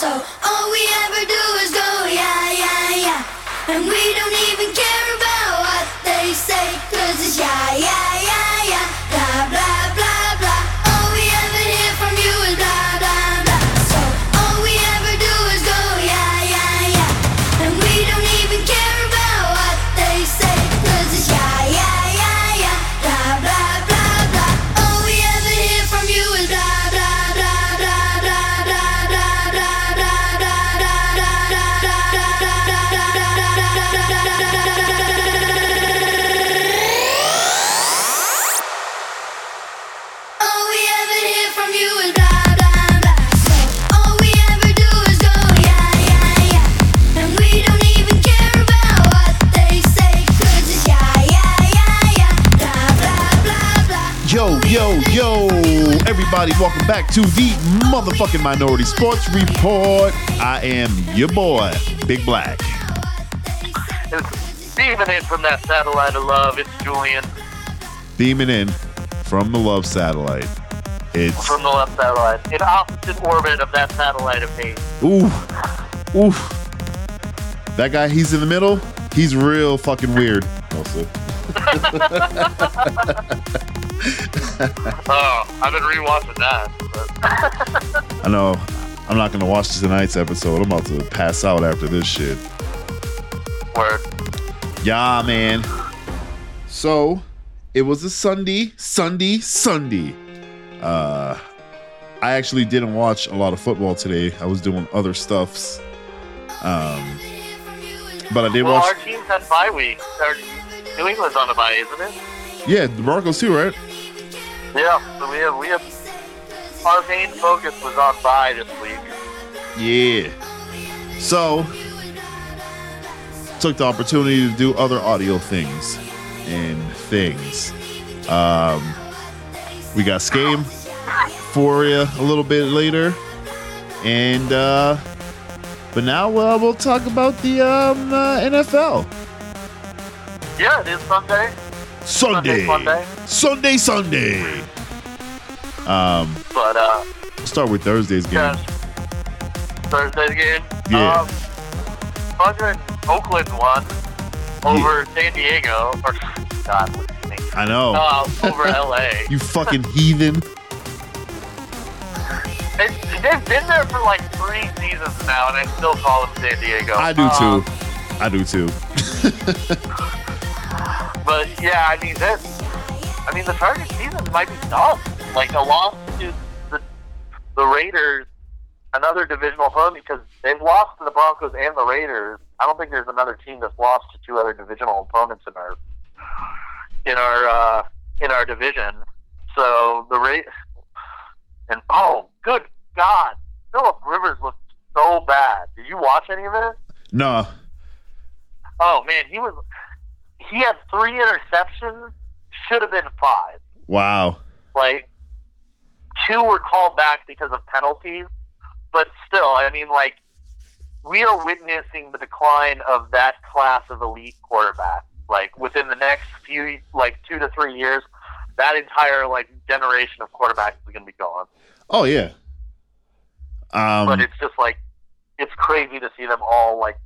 So everybody, welcome back to the motherfucking Minority Sports Report. I am your boy, Big Black. It's beaming in from that satellite of love. It's Julian Beaming in from the Love Satellite. It's, from the love satellite, in opposite orbit of that satellite of hate. ooh, ooh. That guy, he's in the middle, he's real fucking weird. Also. Oh, I've been rewatching that. I know, I'm not gonna watch tonight's episode. I'm about to pass out after this shit. word. Yeah, man. So, it was a Sunday, Sunday, Sunday. Uh, I actually didn't watch a lot of football today. I was doing other stuffs. Um, but I did Well, watch. our team's had bye week. Our New England's on a bye, isn't it? Yeah, the Broncos too, right? Yeah. So we have we have our main focus was on bye this week. Yeah. So, took the opportunity to do other audio things and things. Um, we got Skame for you a little bit later, and uh, but now uh, we'll talk about the um, uh, NFL Yeah, it is Sunday. Sunday, Sunday. Sunday, Sunday. Um, But uh, start with Thursday's game. yeah, Thursday's game. Yeah. Um, fucking Oakland won over San Diego. Or God, what's his name? I know. Uh, over LA. you fucking heathen. It, they've been there for like three seasons now, and I still call them San Diego. I do Um, too. I do too. But yeah, I mean this. I mean the Chargers season might be done. Like a loss to the the Raiders, another divisional home because they've lost to the Broncos and the Raiders. I don't think there's another team that's lost to two other divisional opponents in our in our uh, in our division. So the rate and oh, good God, Philip Rivers looked so bad. Did you watch any of it? No. Oh man, he was he had three interceptions. Should have been five. Wow. Like two were called back because of penalties, but still, I mean, like we are witnessing the decline of that class of elite quarterback. Like within the next few, like two to three years, that entire like generation of quarterbacks is going to be gone. Oh yeah. Um, but it's just like it's crazy to see them all like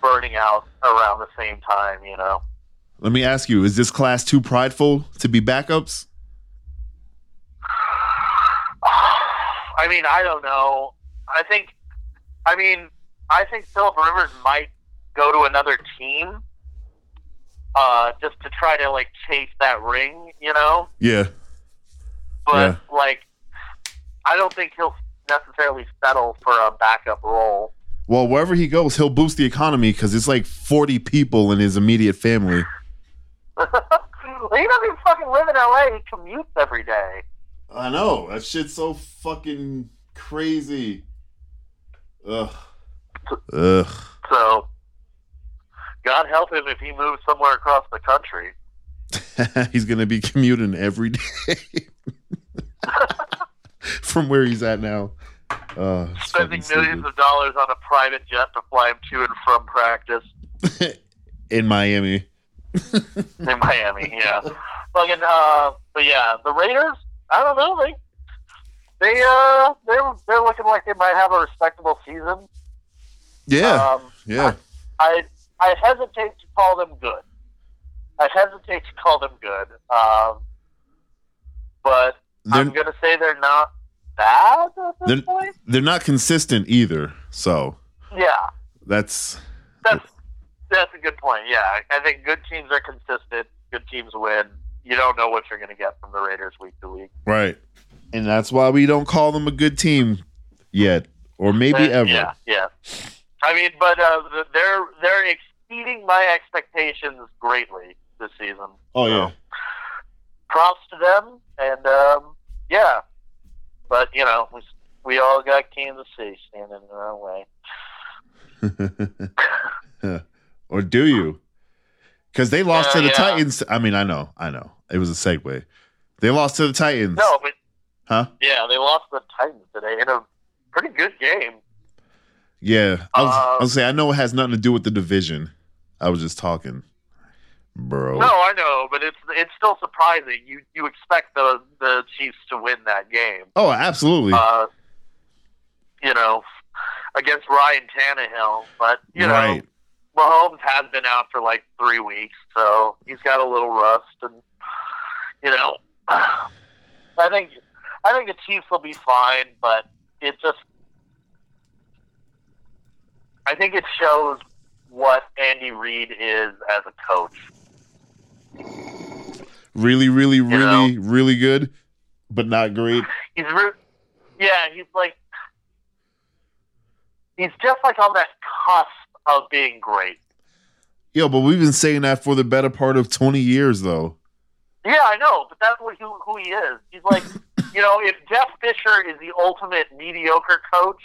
burning out around the same time. You know. Let me ask you: Is this class too prideful to be backups? I mean, I don't know. I think, I mean, I think Philip Rivers might go to another team, uh, just to try to like chase that ring, you know. Yeah. But Yeah. like, I don't think he'll necessarily settle for a backup role. Well, wherever he goes, he'll boost the economy because it's like forty people in his immediate family. He doesn't even fucking live in LA. He commutes every day. I know that shit's so fucking crazy. Ugh. Ugh. So, God help him if he moves somewhere across the country. he's gonna be commuting every day from where he's at now. Uh, Spending millions of dollars on a private jet to fly him to and from practice. in Miami. in Miami. Yeah, fucking. Uh, but yeah, the Raiders. I don't know. They they uh they're they're looking like they might have a respectable season. Yeah, Um, yeah. I I hesitate to call them good. I hesitate to call them good. Um, but I'm They're gonna say they're not bad at this They're- point. they're not consistent either. So Yeah, that's that's that's a good point. Yeah, I- think good teams are consistent. Good teams win. You don't know what you're gonna get from the Raiders week to week. right, and that's why we don't call them a good team yet, or maybe Uh, ever. Yeah, yeah. I mean, but uh, they're they're exceeding my expectations greatly this season. Oh So, yeah, props to them, and um, yeah. But you know, we we all got Kansas City standing in our way. or do you? Because they lost Uh, to the yeah. Titans. I mean, I know, I know. It was a segue. They lost to the Titans. No, but Huh? yeah, they lost the Titans today in a pretty good game. Yeah, I was, I Uh, was saying I know it has nothing to do with the division. I was just talking, bro. No, I know, but it's it's still surprising. You you expect the the Chiefs to win that game. Oh, absolutely. Uh, you know, against Ryan Tannehill, but you know, right. Mahomes has been out for like three weeks, so he's got a little rust, and you know, I think I think the Chiefs will be fine, but it just I think it shows what Andy Reid is as a coach. Really, really, know? really, really good, but not great. He's re- yeah, he's like he's just like on that cusp of being great. Yo, but we've been saying that for the better part of 20 years, though. Yeah, I know, but that's what who, who he is. He's like, you know, if Jeff Fisher is the ultimate mediocre coach,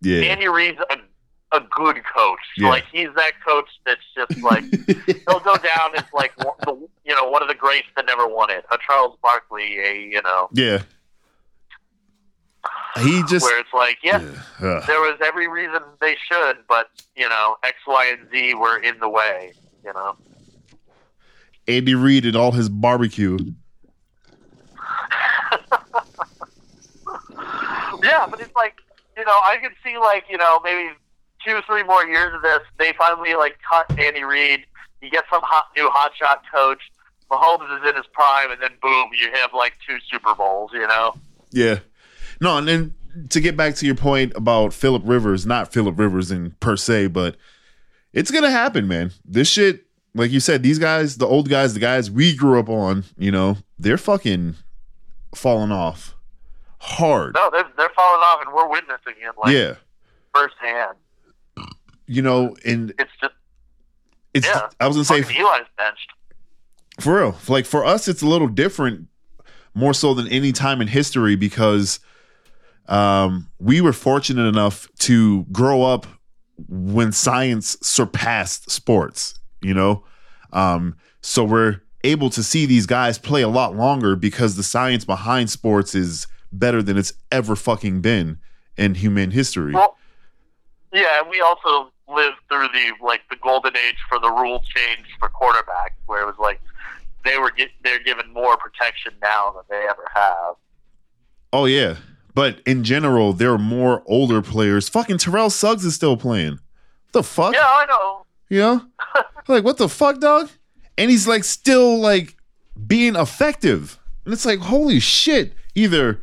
Yeah. Andy Reid's a, a good coach. Yeah. Like he's that coach that's just like he'll go down as like the, you know one of the greats that never won it. A Charles Barkley, a you know, yeah. He just. where it's like, yeah. Ugh. there was every reason they should, but you know, X, Y, and Z were in the way. You know, Andy Reid and all his barbecue. yeah, but it's like you know, I could see like you know maybe two, three more years of this. They finally like cut Andy Reid. You get some hot new hotshot coach. Mahomes is in his prime, and then boom, you have like two Super Bowls. You know. Yeah. No, and then to get back to your point about Philip Rivers, not Philip Rivers in per se, but it's gonna happen, man. This shit, like you said, these guys, the old guys, the guys we grew up on, you know, they're fucking falling off hard. No, they're they're falling off, and we're witnessing it like yeah. firsthand. You know, and It's just it's Yeah. I was gonna say fucking Eli's benched. For real. Like for us, it's a little different, more so than any time in history because um, we were fortunate enough to grow up when science surpassed sports, you know? Um, so we're able to see these guys play a lot longer because the science behind sports is better than it's ever fucking been in human history. Well, yeah, and we also lived through the like the golden age for the rule change for quarterback, where it was like they were get, they're given more protection now than they ever have. Oh yeah. But in general, there are more older players. Fucking Terrell Suggs is still playing. What the fuck? Yeah, I know. Yeah. like what the fuck, dog? And he's like still like being effective. And it's like, holy shit. Either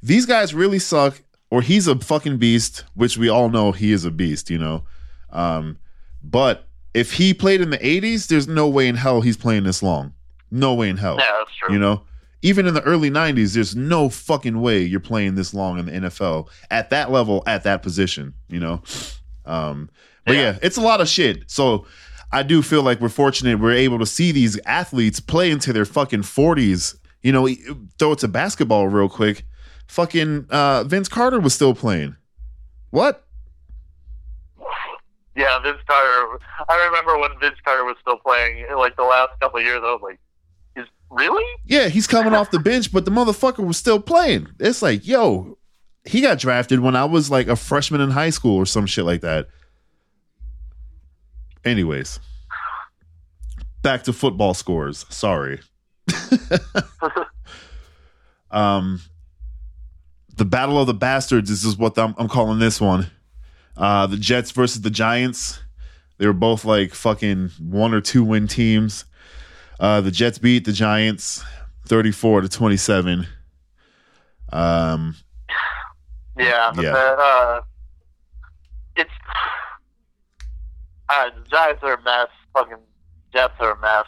these guys really suck or he's a fucking beast, which we all know he is a beast, you know. Um, but if he played in the 80s, there's no way in hell he's playing this long. No way in hell. Yeah, that's true. You know, even in the early 90s, there's no fucking way you're playing this long in the NFL at that level, at that position, you know? Um, but yeah. Yeah. it's a lot of shit. So I do feel like we're fortunate we're able to see these athletes play into their fucking 40s. You know, throw it to basketball real quick. Fucking uh, Vince Carter was still playing. What? Yeah, Vince Carter. I remember when Vince Carter was still playing. Like the last couple of years, I was like, "Is really?" Yeah, he's coming off the bench, but the motherfucker was still playing. It's like, yo, he got drafted when I was like a freshman in high school or some shit like that. Anyways, back to football scores. Sorry. um, the battle of the bastards. This is what I'm, I'm calling this one. Uh, the Jets versus the Giants. They were both like fucking one or two win teams. Uh, the Jets beat the Giants 34 to 27. Um, Yeah, Yeah. the, uh, it's uh, the Giants are a mess. Fucking Jets are a mess.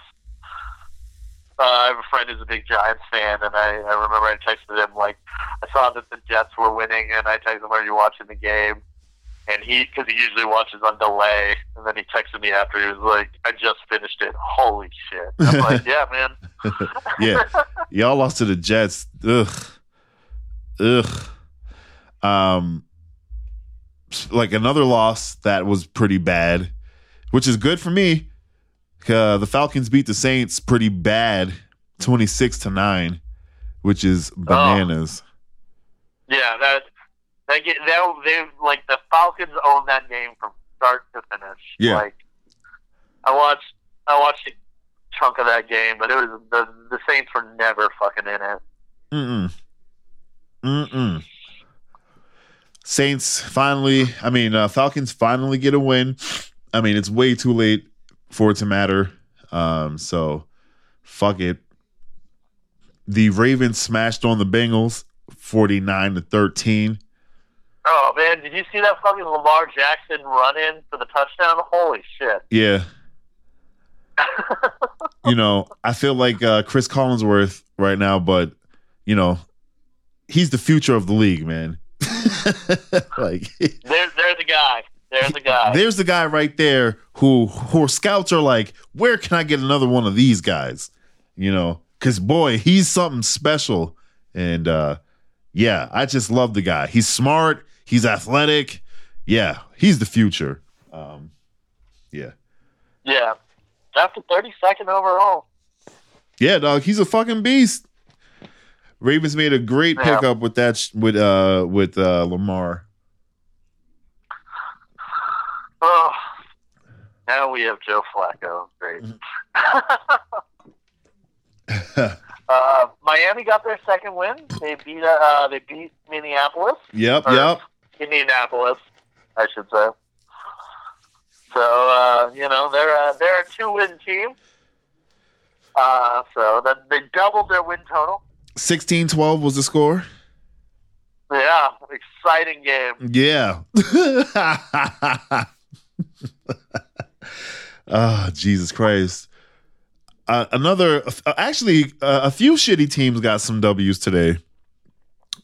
Uh, I have a friend who's a big Giants fan, and I, I remember I texted him like I saw that the Jets were winning, and I texted him, "Are you watching the game?" And he, because he usually watches on delay, and then he texted me after. He was like, "I just finished it. Holy shit!" I'm like, "Yeah, man." yeah, y'all lost to the Jets. Ugh, ugh. Um, like another loss that was pretty bad, which is good for me. Uh, the Falcons beat the Saints pretty bad, twenty six to nine, which is bananas. Yeah, that that get that they like the Falcons own that game from start to finish. Yeah. Like I watched I watched a chunk of that game, but it was the the Saints were never fucking in it. Mm mm. Mm mm. Saints finally, I mean, uh, Falcons finally get a win. I mean, it's way too late for it to matter. Um, so fuck it. The Ravens smashed on the Bengals 49 to 13. Oh man, did you see that fucking Lamar Jackson run in for the touchdown? Holy shit. Yeah. you know, I feel like uh, Chris Collinsworth right now, but you know, he's the future of the league, man. like They're they're the guy. They're the guy. there's the guy right there who who scouts are like, where can I get another one of these guys? You know, because boy, he's something special. And uh yeah, I just love the guy. He's smart, he's athletic. Yeah, he's the future. Um yeah. yeah. After thirty second overall. Yeah, dog, he's a fucking beast. Ravens made a great Yeah. pickup with that sh- with uh with uh Lamar. Oh, now we have Joe Flacco. Great. uh, Miami got their second win. They beat uh, they beat Minneapolis. Yep, Or yep. Indianapolis, I should say. So uh, you know they're a, they're a two win team. Uh, so that they doubled their win total. 16-12 was the score. Yeah, exciting game. Yeah. oh, Jesus Christ. Uh, another, uh, actually, uh, a few shitty teams got some W's today.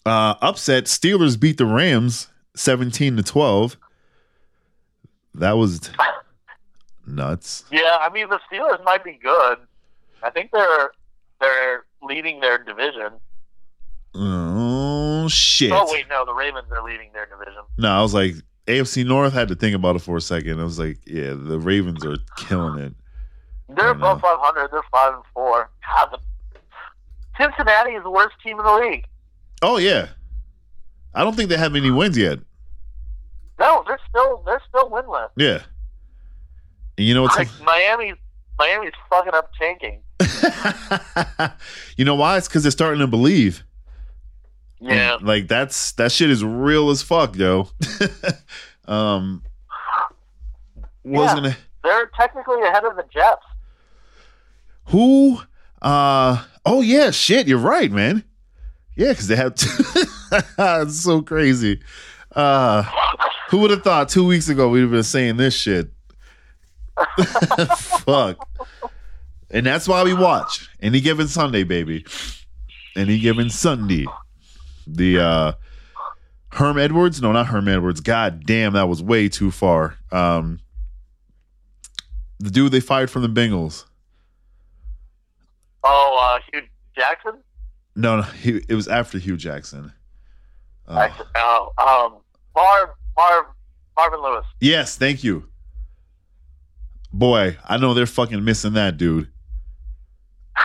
Uh, upset Steelers beat the Rams 17 to 12. That was nuts. Yeah, I mean the Steelers might be good. I think they're they're leading their division. Oh, shit. Oh wait, no, the Ravens are leading their division. No, I was like, AFC North had to think about it for a second. I was like, yeah, the Ravens are killing it. They're above 500. They're five and four. God, the, Cincinnati is the worst team in the league. Oh, yeah. I don't think they have any wins yet. No, they're still they're still winless. Yeah. And you know what's Like Miami's Miami's fucking up tanking. you know why? It's because they're starting to believe. Yeah, And, like that's that shit is real as fuck, yo. um was Yeah. gonna they're technically ahead of the Jets. who uh oh yeah, shit, you're right, man. Yeah, because they have it's so crazy. Uh who would have thought two weeks ago we'd have been saying this shit? Fuck. And that's why we watch. Any given Sunday, baby. Any given Sunday. The uh Herm Edwards? No, not Herm Edwards. God damn, that was way too far. Um the dude they fired from the Bengals. Oh, uh, Hue Jackson. No, no, he, it was after Hue Jackson. Uh, I, oh, um, Marv, Marv, Marvin Lewis. yes, thank you. Boy, I know they're fucking missing that dude.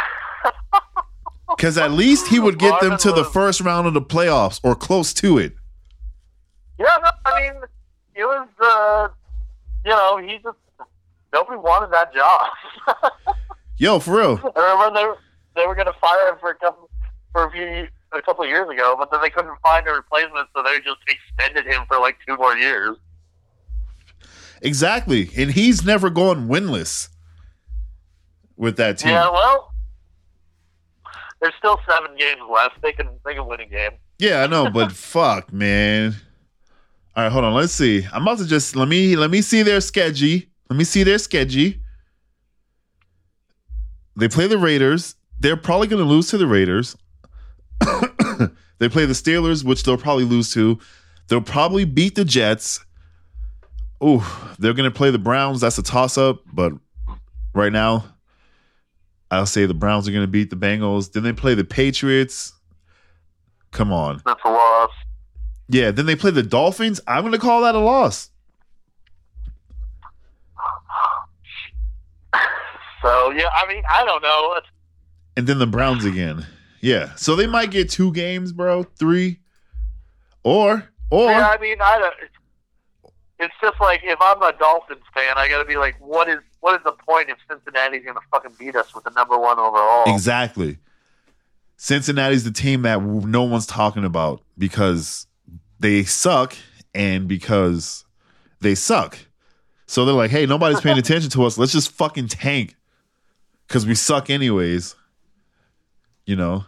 Because at least he would get them to the first round of the playoffs or close to it. Yeah, no, I mean, it was, uh, you know, he just nobody wanted that job. Yo, for real. I remember they were, they were going to fire him for a couple for a few a couple of years ago, but then they couldn't find a replacement, so they just extended him for like two more years. Exactly. And he's never gone winless with that team. Yeah, well, there's still seven games left. They can they can win a game. Yeah, I know, but fuck, man. All right, hold on. Let's see. I'm about to just let me let me see their schedule. Let me see their schedule. They play the Raiders. They're probably going to lose to the Raiders. they play the Steelers, which they'll probably lose to. They'll probably beat the Jets. Oh, they're going to play the Browns. That's a toss up, but right now, I'll say the Browns are going to beat the Bengals. Then they play the Patriots. Come on. That's a loss. Yeah, then they play the Dolphins. I'm going to call that a loss. So yeah, I mean, I don't know. And then the Browns again. Yeah. So they might get two games, bro. Three. Or or yeah, I mean, I don't. It's just like if I'm a Dolphins fan, I got to be like, what is what is the point if Cincinnati's going to fucking beat us with the number one overall? Exactly. Cincinnati's the team that no one's talking about because they suck and because they suck. So they're like, hey, nobody's paying attention to us. Let's just fucking tank because we suck anyways. You know?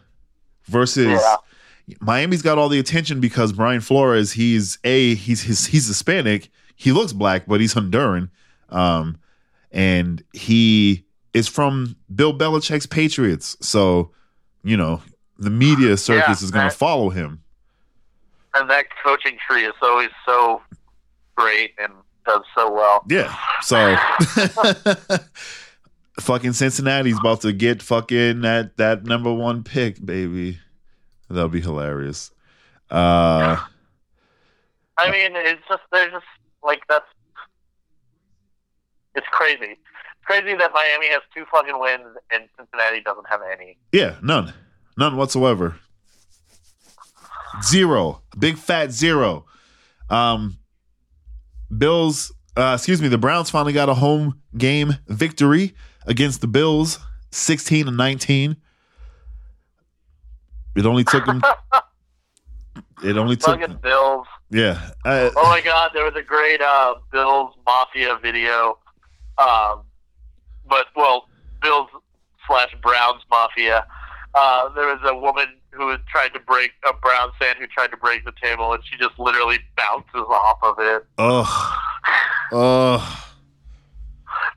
Versus Yeah. Miami's got all the attention because Brian Flores, he's a he's he's, he's Hispanic. He looks black, but he's Honduran. Um, and he is from Bill Belichick's Patriots. So, you know, the media circus Yeah, is going to follow him. And that coaching tree is always so great and does so well. Yeah. So, fucking Cincinnati's about to get fucking that that number one pick, baby. That'll be hilarious. Uh, I mean, it's just they're just like that's. It's crazy. It's crazy that Miami has two fucking wins and Cincinnati doesn't have any. yeah, none, none whatsoever. Zero, big fat zero. Um, Bills, uh, excuse me, the Browns finally got a home game victory against the Bills, sixteen and nineteen. It only took them. It only took. Fucking Bills. Yeah. Uh, Oh my god, there was a great uh, Bills Mafia video. Um, but well, Bills slash Browns Mafia. Uh, there was a woman who trying to break a Browns fan who tried to break the table, and she just literally bounces off of it. ugh. Ugh.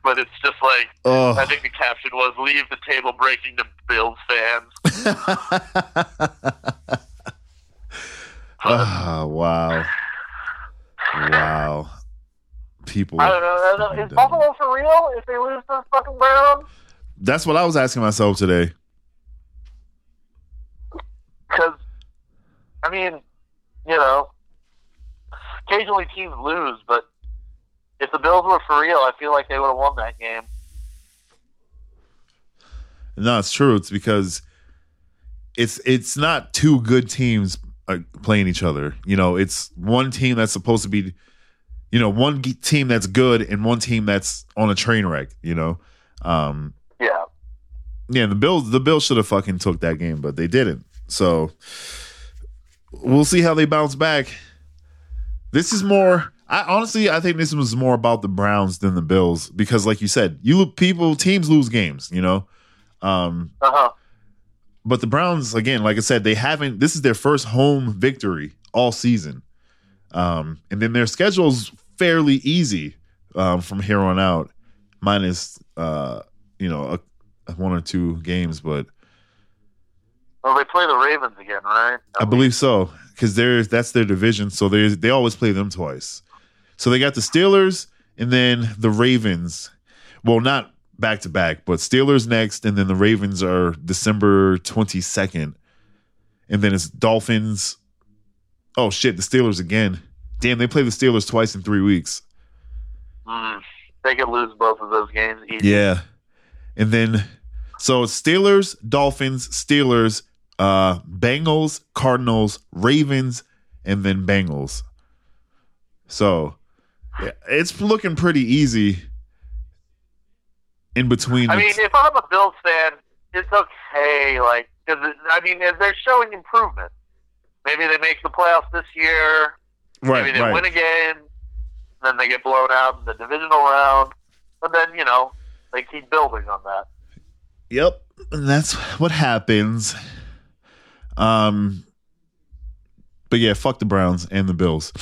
But it's just like Ugh. I think the caption was "Leave the table breaking to Bills fans." Ah, wow. Wow. People. I don't know. I don't know. Is Buffalo for real? If they lose the fucking Browns? That's what I was asking myself today. Because, I mean, you know, occasionally teams lose, but if the Bills were for real, I feel like they would have won that game. No, it's true. It's because it's it's not two good teams playing each other. You know, it's one team that's supposed to be, you know, one team that's good and one team that's on a train wreck. You know, um, Yeah. yeah. The Bills, the Bills should have fucking took that game, but they didn't. So we'll see how they bounce back. This is more. I honestly, I think this was more about the Browns than the Bills because, like you said, you people teams lose games. You know. Um, Uh huh. but the Browns, again, like I said, they haven't. This is their first home victory all season, um, and then their schedule's fairly easy um, from here on out, minus uh, you know a, one or two games. But Well, they play the Ravens again, right? I believe so because they're that's their division, so they they always play them twice. So they got the Steelers and then the Ravens. Well, not back to back, but Steelers next, and then the Ravens are December twenty second, and then it's Dolphins. Oh shit, the Steelers again. Damn, they play the Steelers twice in three weeks. Mm, they could lose both of those games. Easy. Yeah, and then so Steelers, Dolphins, Steelers, uh, Bengals, Cardinals, Ravens, and then Bengals. So it's looking pretty easy in between. I mean, if I'm a Bills fan, it's okay. Like because I mean they're showing improvement. Maybe they make the playoffs this year. Right, Maybe they right. win game, Then they get blown out in the divisional round. But then you know they keep building on that. Yep, and that's what happens. Um, but yeah, fuck the Browns and the Bills.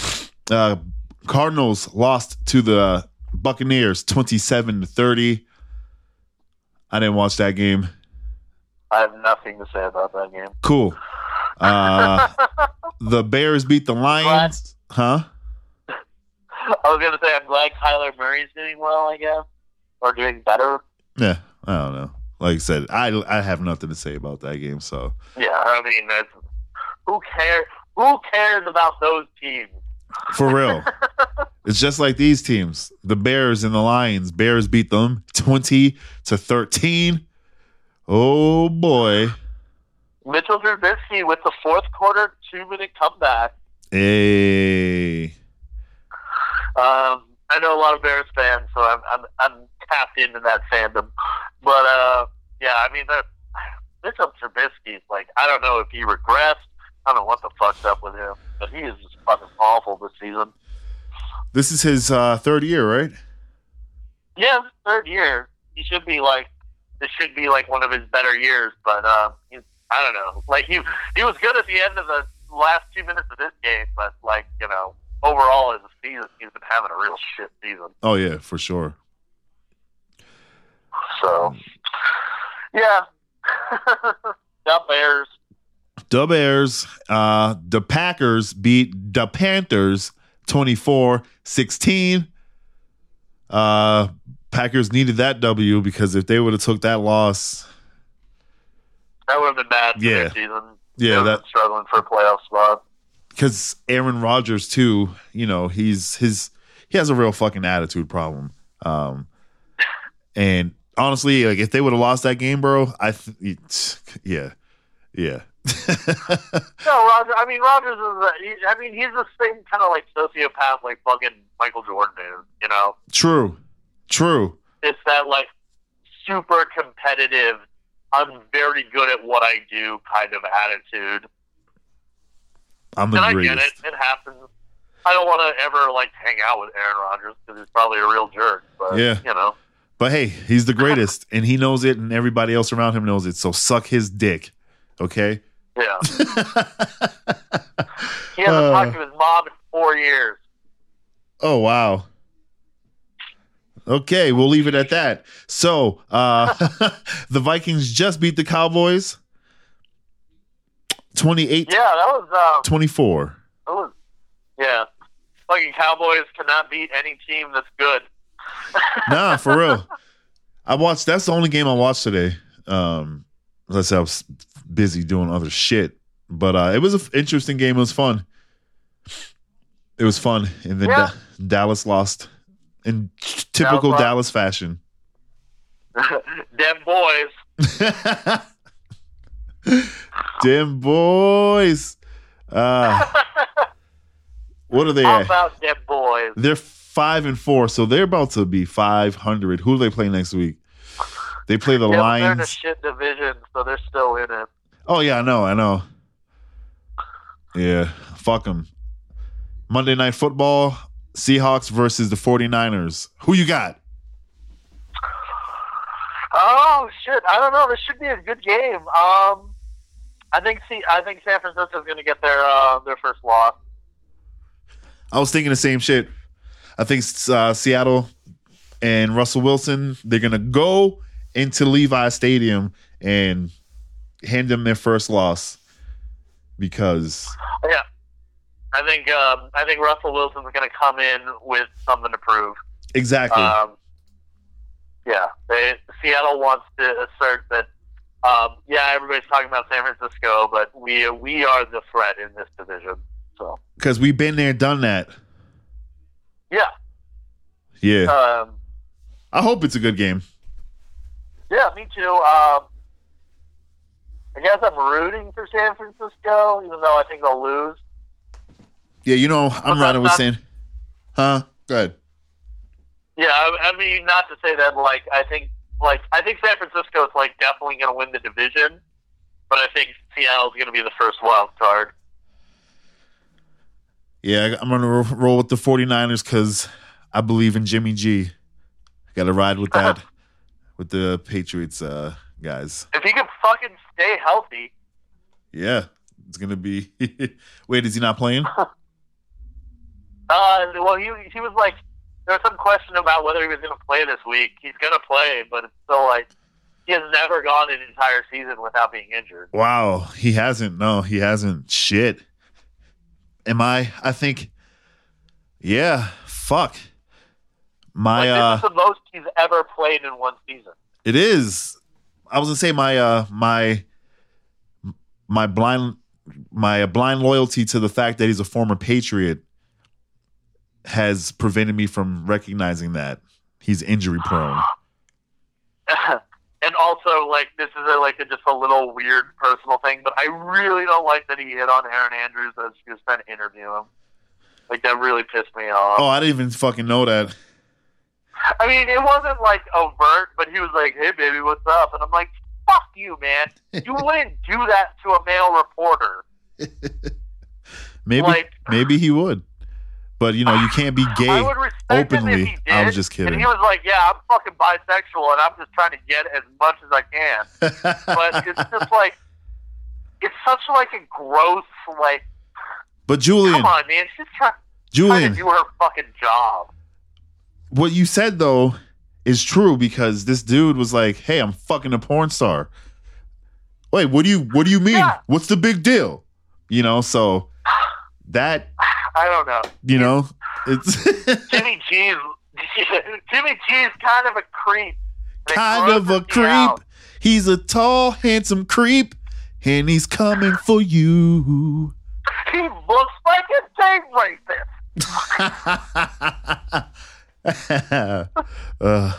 Uh, Cardinals lost to the Buccaneers twenty-seven to thirty. I didn't watch that game. I have nothing to say about that game. Cool. Uh, the Bears beat the Lions. Huh? I was gonna say I'm glad Kyler Murray's doing well. I guess or doing better. Yeah, I don't know. Like I said, I I have nothing to say about that game. So Yeah, I mean that's who cares. Who cares about those teams? For real. it's just like these teams. The Bears and the Lions. Bears beat them 20 to 13. Oh boy. Mitchell Trubisky with the fourth quarter two minute comeback. Hey. Um, I know a lot of Bears fans, so I'm I'm, I'm tapped into that fandom. But uh, yeah, I mean, Mitchell Trubisky's like I don't know if he regressed. I don't know what the fuck's up with him, but he is just fucking awful this season. This is his uh, third year, right? Yeah, third year, he should be like this should be like one of his better years, but uh, he's, I don't know. Like he he was good at the end of the last two minutes of this game, but like you know, overall as a season, he's been having a real shit season. Oh yeah, for sure. So, yeah. the Bears. The Bears, uh, the Packers beat the Panthers 24-16. Uh, Packers needed that W because if they would have took that loss, That would have been bad Yeah. season. Yeah, that- struggling for a playoff spot. because Aaron Rodgers too, you know, he's his he has a real fucking attitude problem. Um, and honestly, like if they would have lost that game, bro, I th- yeah, yeah, No, Roger. I mean, Rodgers is. A, I mean, he's the same kind of like sociopath, like fucking Michael Jordan is. You know, true, true. it's that like super competitive. I'm very good at what I do kind of attitude. I'm the and I get it. It happens. I don't want to ever like hang out with Aaron Rodgers because he's probably a real jerk. But Yeah. you know, But hey, he's the greatest, and he knows it, and everybody else around him knows it. So suck his dick, okay? Yeah. he hasn't Uh. talked to his mom in four years. Oh wow. Okay, we'll leave it at that. So, uh the Vikings just beat the Cowboys 28 Yeah, that was. Um, 24. that was. Yeah, fucking Cowboys cannot beat any team that's good. Nah, for real. I watched that's the only game I watched today. Um let's say I was busy doing other shit. But uh it was an interesting game. It was fun. It was fun. And then Yeah. Da- Dallas lost in typical Dallas Dallas fashion. Them boys. Damn boys. Uh, what are they How at? about them boys? They're five and four, so they're about to be five hundred. Who do they play next week? They play the Yeah, but they're in a Lions. shit division, so they're still in it. Oh yeah, I know, I know. Yeah, fuck them. Monday Night Football, Seahawks versus the 49ers. Who you got? Oh shit! I don't know. This should be a good game. Um, I think see, I think San Francisco's going to get their uh, their first loss. I was thinking the same shit. I think uh, Seattle and Russell Wilson, they're gonna go into Levi Stadium and hand them their first loss because Yeah, I think um, I think Russell Wilson's going to come in with something to prove. exactly. Um, yeah, they, Seattle wants to assert that. Um, yeah, everybody's talking about San Francisco, but we we are the threat in this division. So Because we've been there, done that. yeah, Yeah. um, I hope it's a good game. yeah, me too. Um, I guess I'm rooting for San Francisco, even though I think they'll lose. Yeah, you know, I'm riding with San. Huh? Good. Yeah, I, I mean, not to say that like I think like I think San Francisco is like definitely going to win the division, but I think Seattle's going to be the first wild card. Yeah, I'm going to ro- roll with the 49ers because I believe in Jimmy G. Got to ride with that, with the Patriots uh, guys. If he can fucking stay healthy, Yeah, it's to be. Wait, is he not playing? uh, well, he he was like there was some question about whether he was to play this week. He's to play, but it's still like he has never gone an entire season without being injured. Wow, he hasn't. No, he hasn't. Shit. Am I? I think. Yeah. Fuck. My Like, uh, this is the most he's ever played in one season. it is. I was gonna say my uh my my blind my blind loyalty to the fact that he's a former Patriot has prevented me from recognizing that he's injury prone. and also, like this is a, like a, just a little weird personal thing, but I really don't like that he hit on Erin Andrews as he was trying to interview him. Like that really pissed me off. Oh, I didn't even fucking know that. I mean, it wasn't like overt, but he was like, "Hey, baby, what's up?" And I'm like, "Fuck you, man! You wouldn't do that to a male reporter." Maybe Like- maybe he would. But you know, you can't be gay I would respect him if openly. he did. I was just kidding. And he was like, "Yeah, I'm fucking bisexual, and I'm just trying to get as much as I can." But it's just like, it's such like a gross, like, but Julian, come on, man, she's trying, trying to do her fucking job. What you said though is true because this dude was like, "Hey, I'm fucking a porn star." Wait, what do you what do you mean? Yeah. What's the big deal? You know, so that I don't know. you know, it's Jimmy G's Jimmy G's kind of a creep. Kind of a me out. creep. He's a tall, handsome creep, and he's coming for you. He looks like a date rapist. uh,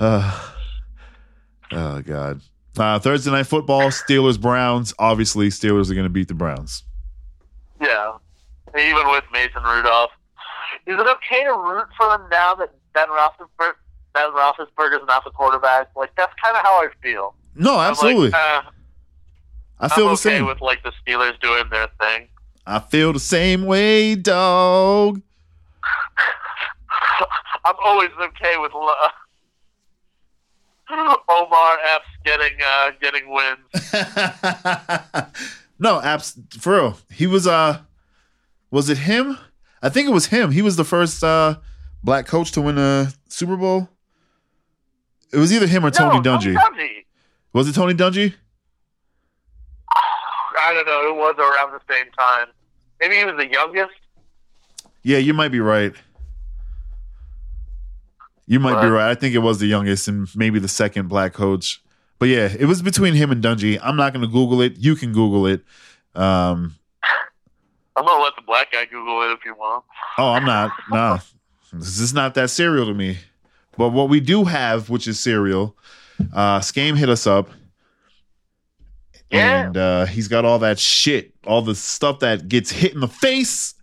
uh, oh God. Uh, Thursday night football, Steelers Browns. Obviously, Steelers are going to beat the Browns. Yeah, even with Mason Rudolph. Is it okay to root for them now that Ben Roethlisberger, Ben Roethlisberger's not the quarterback? Like that's kind of how I feel. No, absolutely. Like, uh, I feel I'm the okay same. with like the Steelers doing their thing. I feel the same way, dog. I'm always okay with uh, Omar F getting uh, getting wins. no, abs- for real. He was uh was it him? I think it was him. He was the first uh black coach to win a Super Bowl. It was either him or Tony no, Dungy. Dungy. Was it Tony Dungy? I don't know. It was around the same time. Maybe he was the youngest. Yeah, you might be right. You might be right. I think it was the youngest and maybe the second black coach. But yeah, it was between him and Dungy. I'm not going to Google it. You can Google it. Um, I'm gonna let the black guy Google it if you want. oh, I'm not. Nah, this is not that serial to me. But what we do have, which is serial, uh, Skame hit us up. Yeah. And uh, he's got all that shit, all the stuff that gets hit in the face,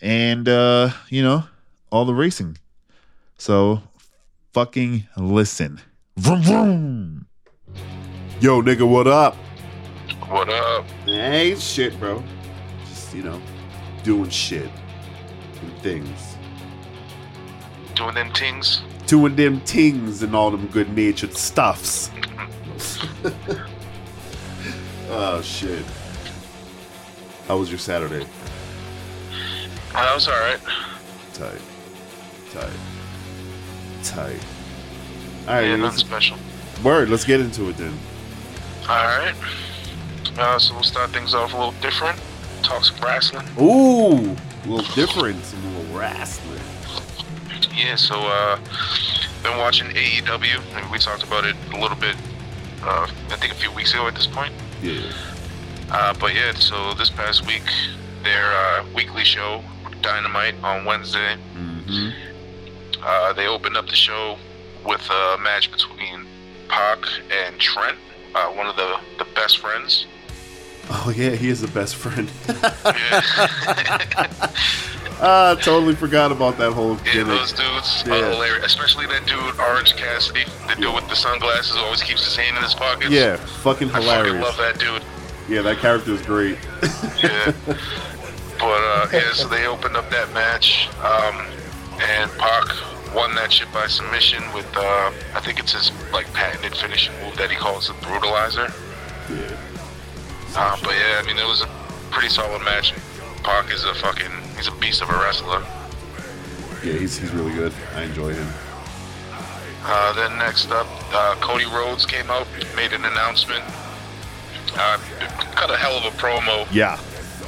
and uh, you know, all the racing. So, fucking listen. Vroom, vroom. Yo, nigga, what up? What up? Hey, shit, bro. Just, you know, doing shit. Doing things. Doing them things? Doing them things and all them good natured stuffs. oh, shit. How was your Saturday? Uh, that was alright. Tight. Tight. Tight. All right, Yeah, nothing special. word. Let's get into it then. Alright. Uh, so we'll start things off a little different. Talk some wrestling. Ooh, a little different, some little wrestling. Yeah, so uh been watching AEW and we talked about it a little bit uh I think a few weeks ago at this point. Yeah. Uh but yeah, so this past week their uh, weekly show Dynamite on Wednesday. Mm-hmm. Uh, they opened up the show with a match between Pac and Trent, uh, one of the, the best friends. Oh yeah, he is the best friend. I Ah, totally forgot about that whole Yeah, gimmick. those dudes Yeah. are hilarious, especially that dude Orange Cassidy. The dude with the sunglasses always keeps his hand in his pockets. Yeah, fucking hilarious. I fucking hilarious. love that dude. Yeah, that character is great. Yeah. but uh, yeah, so they opened up that match, um, and Pac won that shit by submission with uh, I think it's his like patented finishing move that he calls the brutalizer. Yeah. Uh, but yeah, I mean it was a pretty solid match. Pac is a fucking he's a beast of a wrestler. Yeah, he's, he's really good. I enjoy him. Uh, then next up, uh, Cody Rhodes came out, made an announcement. Uh, cut a hell of a promo Yeah.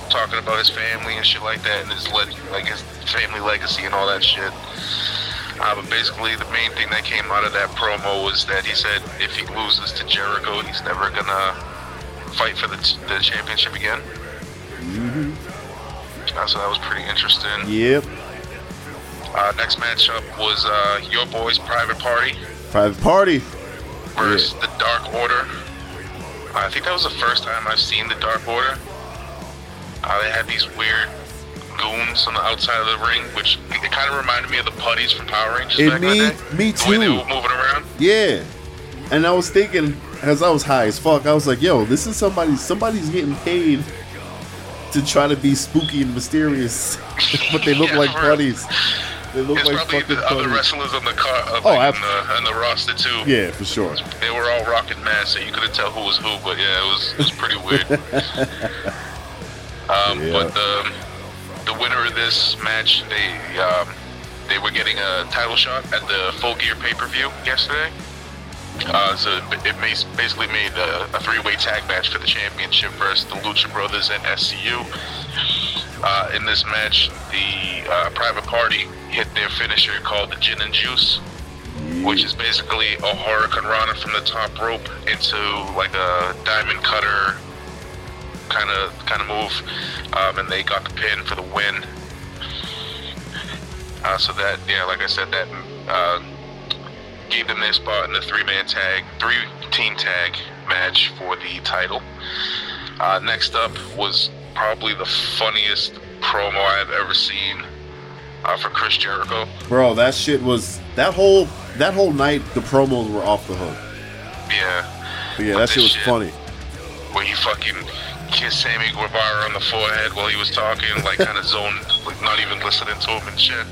talking about his family and shit like that, and his le- like his family legacy and all that shit. Uh, but basically, the main thing that came out of that promo was that he said if he loses to Jericho, he's never gonna fight for the, t- the championship again. Uh, so that was pretty interesting. Yep. Uh, next matchup was uh, your boys' Private Party Private party. versus the Dark Order. I think that was the first time I've seen the Dark Order. Uh, they had these weird goons on the outside of the ring, which it kind of reminded me of the putties from Power Rangers It back me- day. me The way they too. were moving around. Yeah. And I was thinking, as I was high as fuck, I was like, yo, this is somebody, somebody's getting paid to try to be spooky and mysterious, but they look Yeah, like putties. They look There's like probably fucking the other wrestlers on the car, uh, Oh, like, the, in the roster too. Yeah, for sure. They were all rocking masks, so you couldn't tell who was who. But yeah, it was it was pretty weird. um, Yeah. But the the winner of this match, they um, they were getting a title shot at the Full Gear pay per view yesterday. Uh, so it basically made a, a three-way tag match for the championship versus the Lucha Brothers and SCU. Uh, in this match, the uh, Private Party hit their finisher called the Gin and Juice, which is basically a Hurricanrana from the top rope into like a diamond cutter kind of kind of move, um, and they got the pin for the win. Uh, so that yeah, like I said, that uh, gave them their spot in the three-man tag, three-team tag match for the title. Uh, next up was probably the funniest promo I've ever seen uh, for Chris Jericho. Bro, that shit was that whole that whole night. The promos were off the hook. Yeah. But yeah, that shit was shit- funny. where he fucking kissed Sammy Guevara on the forehead while he was talking, like kind of zoned, like not even listening to him and shit.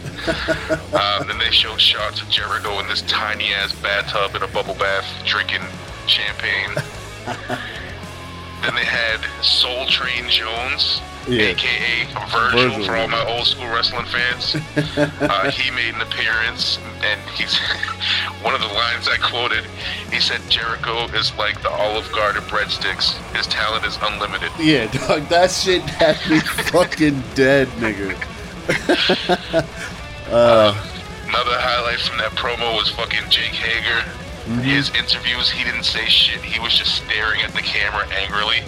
um, then they showed shots of Jericho in this tiny ass bathtub in a bubble bath drinking champagne. then they had Soul Train Jones, Yeah. aka Virgil, Virgil, for all my old school wrestling fans. uh, he made an appearance, and he's one of the lines I quoted. He said, "Jericho is like the Olive Garden breadsticks. His talent is unlimited." Yeah, dog, that shit had me fucking dead, nigga. Another highlight from that promo was fucking Jake Hager. Mm-hmm. His interviews, he didn't say shit. He was just staring at the camera angrily,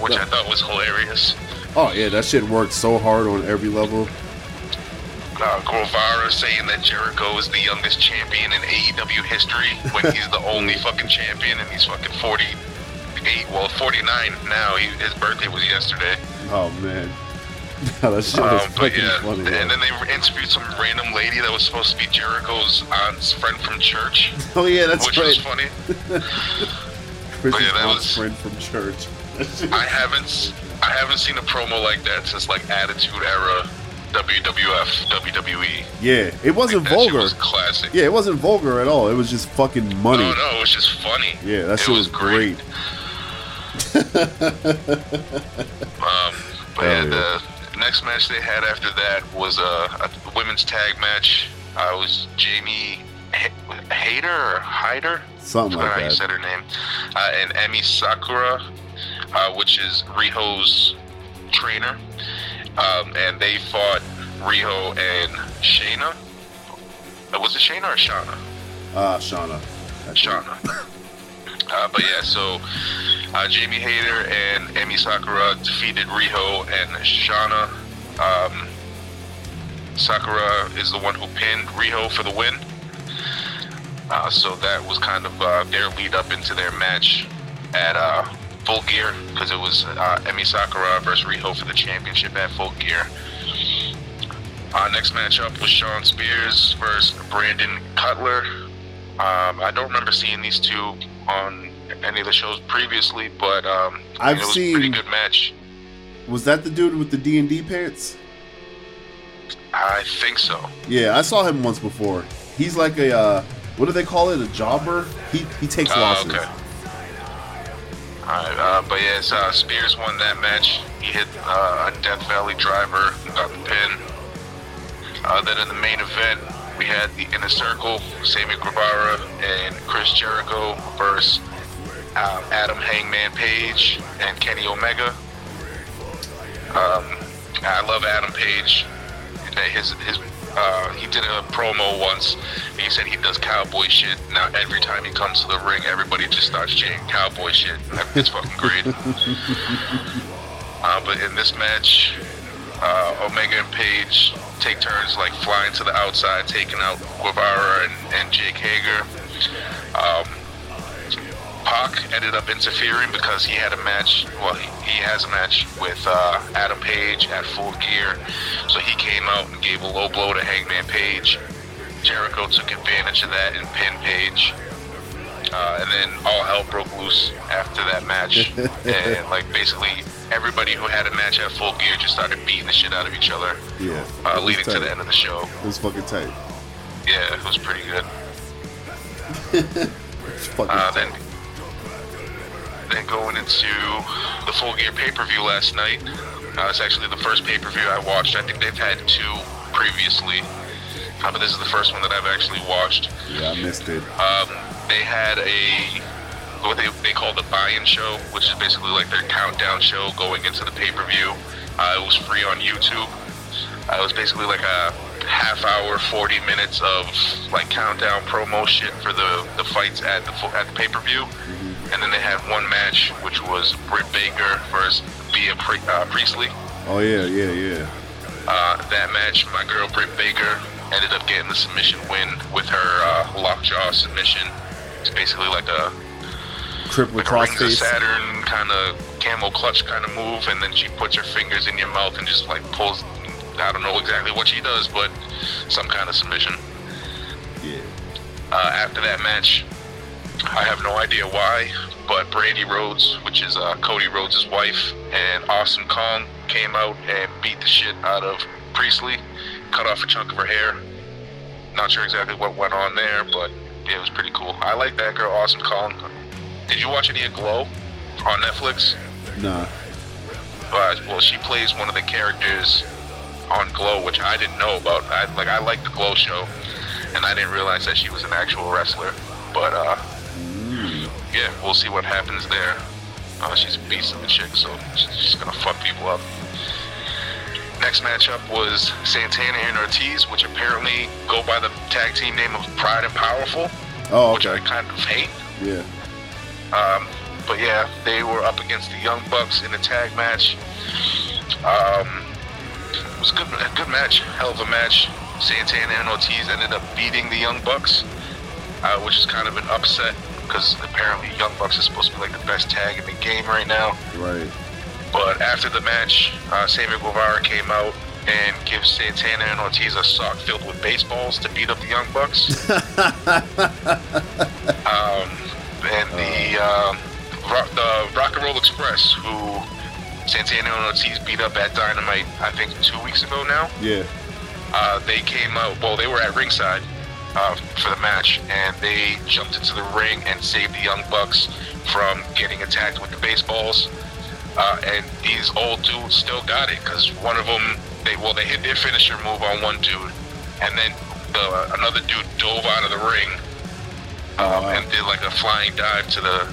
which I thought was hilarious. Oh yeah, that shit worked so hard on every level. uh, Guevara saying that Jericho is the youngest champion in AEW history when he's the only fucking champion and he's fucking 48, well 49 now. He, his birthday was yesterday. Oh man, that shit was Um, but yeah, funny. and then they interviewed some random lady that was supposed to be Jericho's aunt's friend from church, oh yeah, that's which right. was funny. Chris's yeah, that aunt's was- friend from church. I haven't I haven't seen a promo like that since like Attitude Era WWF WWE. yeah, it wasn't shit vulgar. was classic. Yeah, it wasn't vulgar at all. It was just fucking money. No, no, it was just funny. Yeah, that It shit was great. Um, but Hell yeah, the next match they had after that was uh, a women's tag match. Uh, it was Jamie H- Hayter or Hyder, Something like how you said her name, uh, and Emi Sakura, uh, which is Riho's trainer, um, and they fought Riho and Shayna. Uh, was it Shayna or Shauna? Ah, Shauna. I. Shauna. Uh, but yeah, so uh, Jamie Hayter and Emi Sakura defeated Riho and Shana. Um, Sakura is the one who pinned Riho for the win. Uh, so that was kind of uh, their lead up into their match at uh, Full Gear because it was uh, Emi Sakura versus Riho for the championship at Full Gear. Uh, next matchup was Shawn Spears versus Brandon Cutler. Um, I don't remember seeing these two on any of the shows previously, but um, I've mean, it was a pretty good match. Was that the dude with the D and D pants? I think so. Yeah, I saw him once before. He's like a uh, what do they call it? A jobber? He he takes Uh, losses. okay. Alright, uh, but yes, uh, Spears won that match. He hit uh, a Death Valley driver, got the pin. Uh, then in the main event, we had the Inner Circle, Sammy Guevara and Chris Jericho versus um, Adam Hangman Page and Kenny Omega. Um, I love Adam Page. His his uh, he did a promo once. And he said he does cowboy shit. Now every time he comes to the ring, everybody just starts chanting cowboy shit. It's fucking great. uh, but in this match, uh, Omega and Page take turns like flying to the outside, taking out Guevara and, and Jake Hager. Um, Pac ended up interfering because he had a match. Well, he, he has a match with uh, Adam Page at Full Gear, so he came out and gave a low blow to Hangman Page. Jericho took advantage of that and pinned Page. Uh, and then all hell broke loose after that match, and like basically everybody who had a match at Full Gear just started beating the shit out of each other, Yeah, uh, leading to the end of the show. It was fucking tight. Yeah, it was pretty good. Fucking Uh, tight. then, then going into the full gear pay per view last night. Uh, it's actually the first pay per view I watched. I think they've had two previously, uh, but this is the first one that I've actually watched. Yeah, I missed it. Um, they had a what they they call the buy-in show, which is basically like their countdown show going into the pay per view. Uh, it was free on YouTube. Uh, it was basically like a half hour, 40 minutes of like countdown promo shit for the, the fights at the at the pay per view. And then they had one match, which was Britt Baker versus Bea Pri- uh, Priestley. Oh yeah, yeah, yeah. Uh, that match, my girl Britt Baker ended up getting the submission win with her uh, lockjaw submission. It's basically like a Triple like a crossface. Saturn kind of camel clutch kind of move, and then she puts her fingers in your mouth and just like pulls. I don't know exactly what she does, but some kind of submission. Yeah. Uh, after that match, I have no idea why, but Brandi Rhodes, which is uh, Cody Rhodes' wife, and Awesome Kong came out and beat the shit out of Priestley, cut off a chunk of her hair. Not sure exactly what went on there, but yeah, it was pretty cool. I like that girl, Awesome Kong. Did you watch any of Glow on Netflix? Nah. Uh, well, she plays one of the characters on Glow, which I didn't know about. I like I like the Glow show, and I didn't realize that she was an actual wrestler. But uh, yeah, we'll see what happens there. Uh, she's a beast of a chick, so she's gonna fuck people up. Next matchup was Santana and Ortiz, which apparently go by the tag team name of Pride and Powerful, Oh, which I okay. kind of hate. Yeah. Um, but yeah, they were up against the Young Bucks in a tag match. Um, it was a good, a good match, hell of a match. Santana and Ortiz ended up beating the Young Bucks, uh, which is kind of an upset because apparently Young Bucks is supposed to be like the best tag in the game right now. Right. But after the match, uh, Sammy Guevara came out and gives Santana and Ortiz a sock filled with baseballs to beat up the Young Bucks. um, and the, um, Rock, the Rock and Roll Express, who Santana and Ortiz beat up at Dynamite, I think two weeks ago now. Yeah. Uh, they came out, well, they were at ringside uh, for the match, and they jumped into the ring and saved the Young Bucks from getting attacked with the baseballs. Uh, and these old dudes still got it because one of them, they well, they hit their finisher move on one dude, and then the, another dude dove out of the ring um, wow. and did like a flying dive to the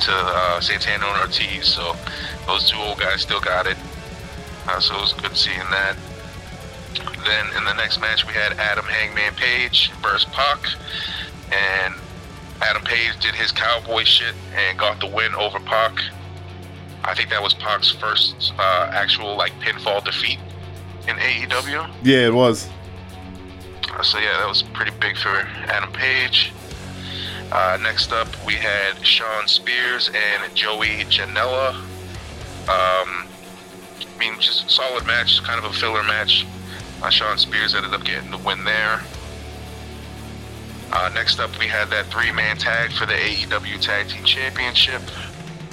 to uh, Santana and Ortiz. So those two old guys still got it. Uh, so it was good seeing that. Then in the next match we had Adam Hangman Page versus Pac, and Adam Page did his cowboy shit and got the win over Pac. I think that was Pac's first uh, actual like pinfall defeat in AEW. Yeah, it was. Uh, So yeah, that was pretty big for Adam Page. Uh, next up, we had Shawn Spears and Joey Janela. Um, I mean, just solid match, kind of a filler match. Uh, Shawn Spears ended up getting the win there. Uh, next up, we had that three-man tag for the AEW Tag Team Championship.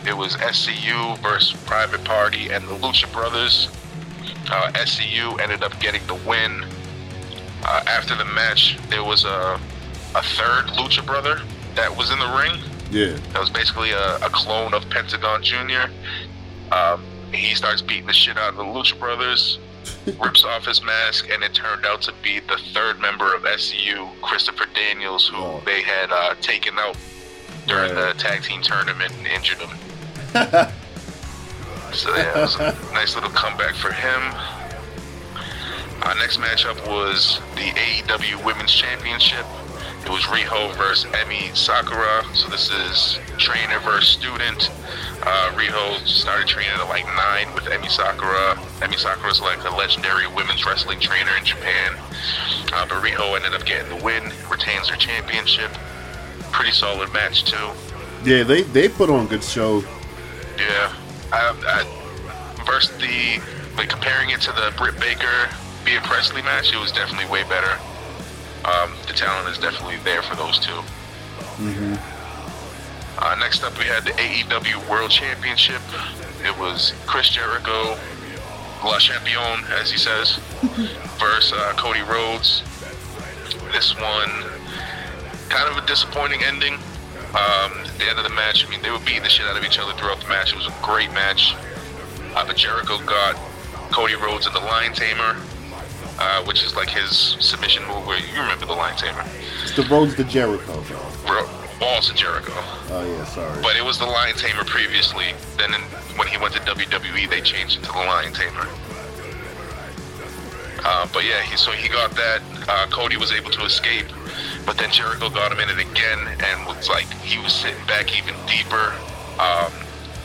It was SCU versus Private Party and the Lucha Brothers. Uh, SCU ended up getting the win. Uh, after the match, there was a, a third Lucha Brother that was in the ring. Yeah. That was basically a, a clone of Pentagon Jr. Um, he starts beating the shit out of the Lucha Brothers, rips off his mask, and it turned out to be the third member of SCU, Christopher Daniels, who Oh. they had uh, taken out during Right. the tag team tournament and injured him. so yeah, it was a nice little comeback for him. Our next matchup was the AEW Women's Championship. It was Riho versus Emi Sakura. So this is trainer versus student. Uh, Riho started training at like nine with Emi Sakura. Emi Sakura's like a legendary women's wrestling trainer in Japan. Uh, but Riho ended up getting the win, retains her championship. Pretty solid match too. Yeah, they they put on a good show. Yeah, I, I, versus the like comparing it to the Britt Baker Bea Presley match, it was definitely way better. Um, the talent is definitely there for those 2 Uh, next up, we had the AEW World Championship. It was Chris Jericho, Le Champion, as he says, versus uh, Cody Rhodes. This one, kind of a disappointing ending. Um, at the end of the match, I mean, they were beating the shit out of each other throughout the match. It was a great match. Uh, but Jericho got Cody Rhodes in the Lion Tamer, uh, which is like his submission move. Where you remember the Lion Tamer, It's the roads to Jericho, bro. Ro- Balls of Jericho. Oh yeah, sorry. But it was the Lion Tamer previously. Then in, when he went to WWE, they changed it to the Lion Tamer. Uh, but yeah, he, so he got that. Uh, Cody was able to escape, but then Jericho got him in it again, and was like he was sitting back even deeper. Um,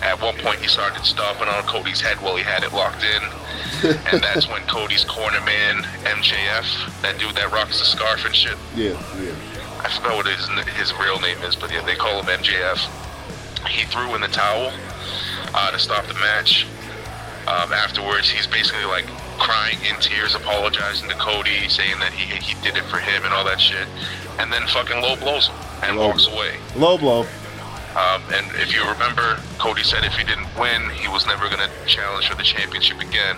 at one point, he started stomping on Cody's head while he had it locked in, and that's when Cody's corner man MJF, that dude that rocks the scarf and shit, yeah, yeah. I forgot what his his real name is, but yeah, they call him MJF. He threw in the towel uh, to stop the match. Um, afterwards, he's basically like crying in tears, apologizing to Cody, saying that he he did it for him and all that shit, and then fucking low blows him and Low walks blow. away. Low blow. Um, and if you remember, Cody said if he didn't win, he was never going to challenge for the championship again.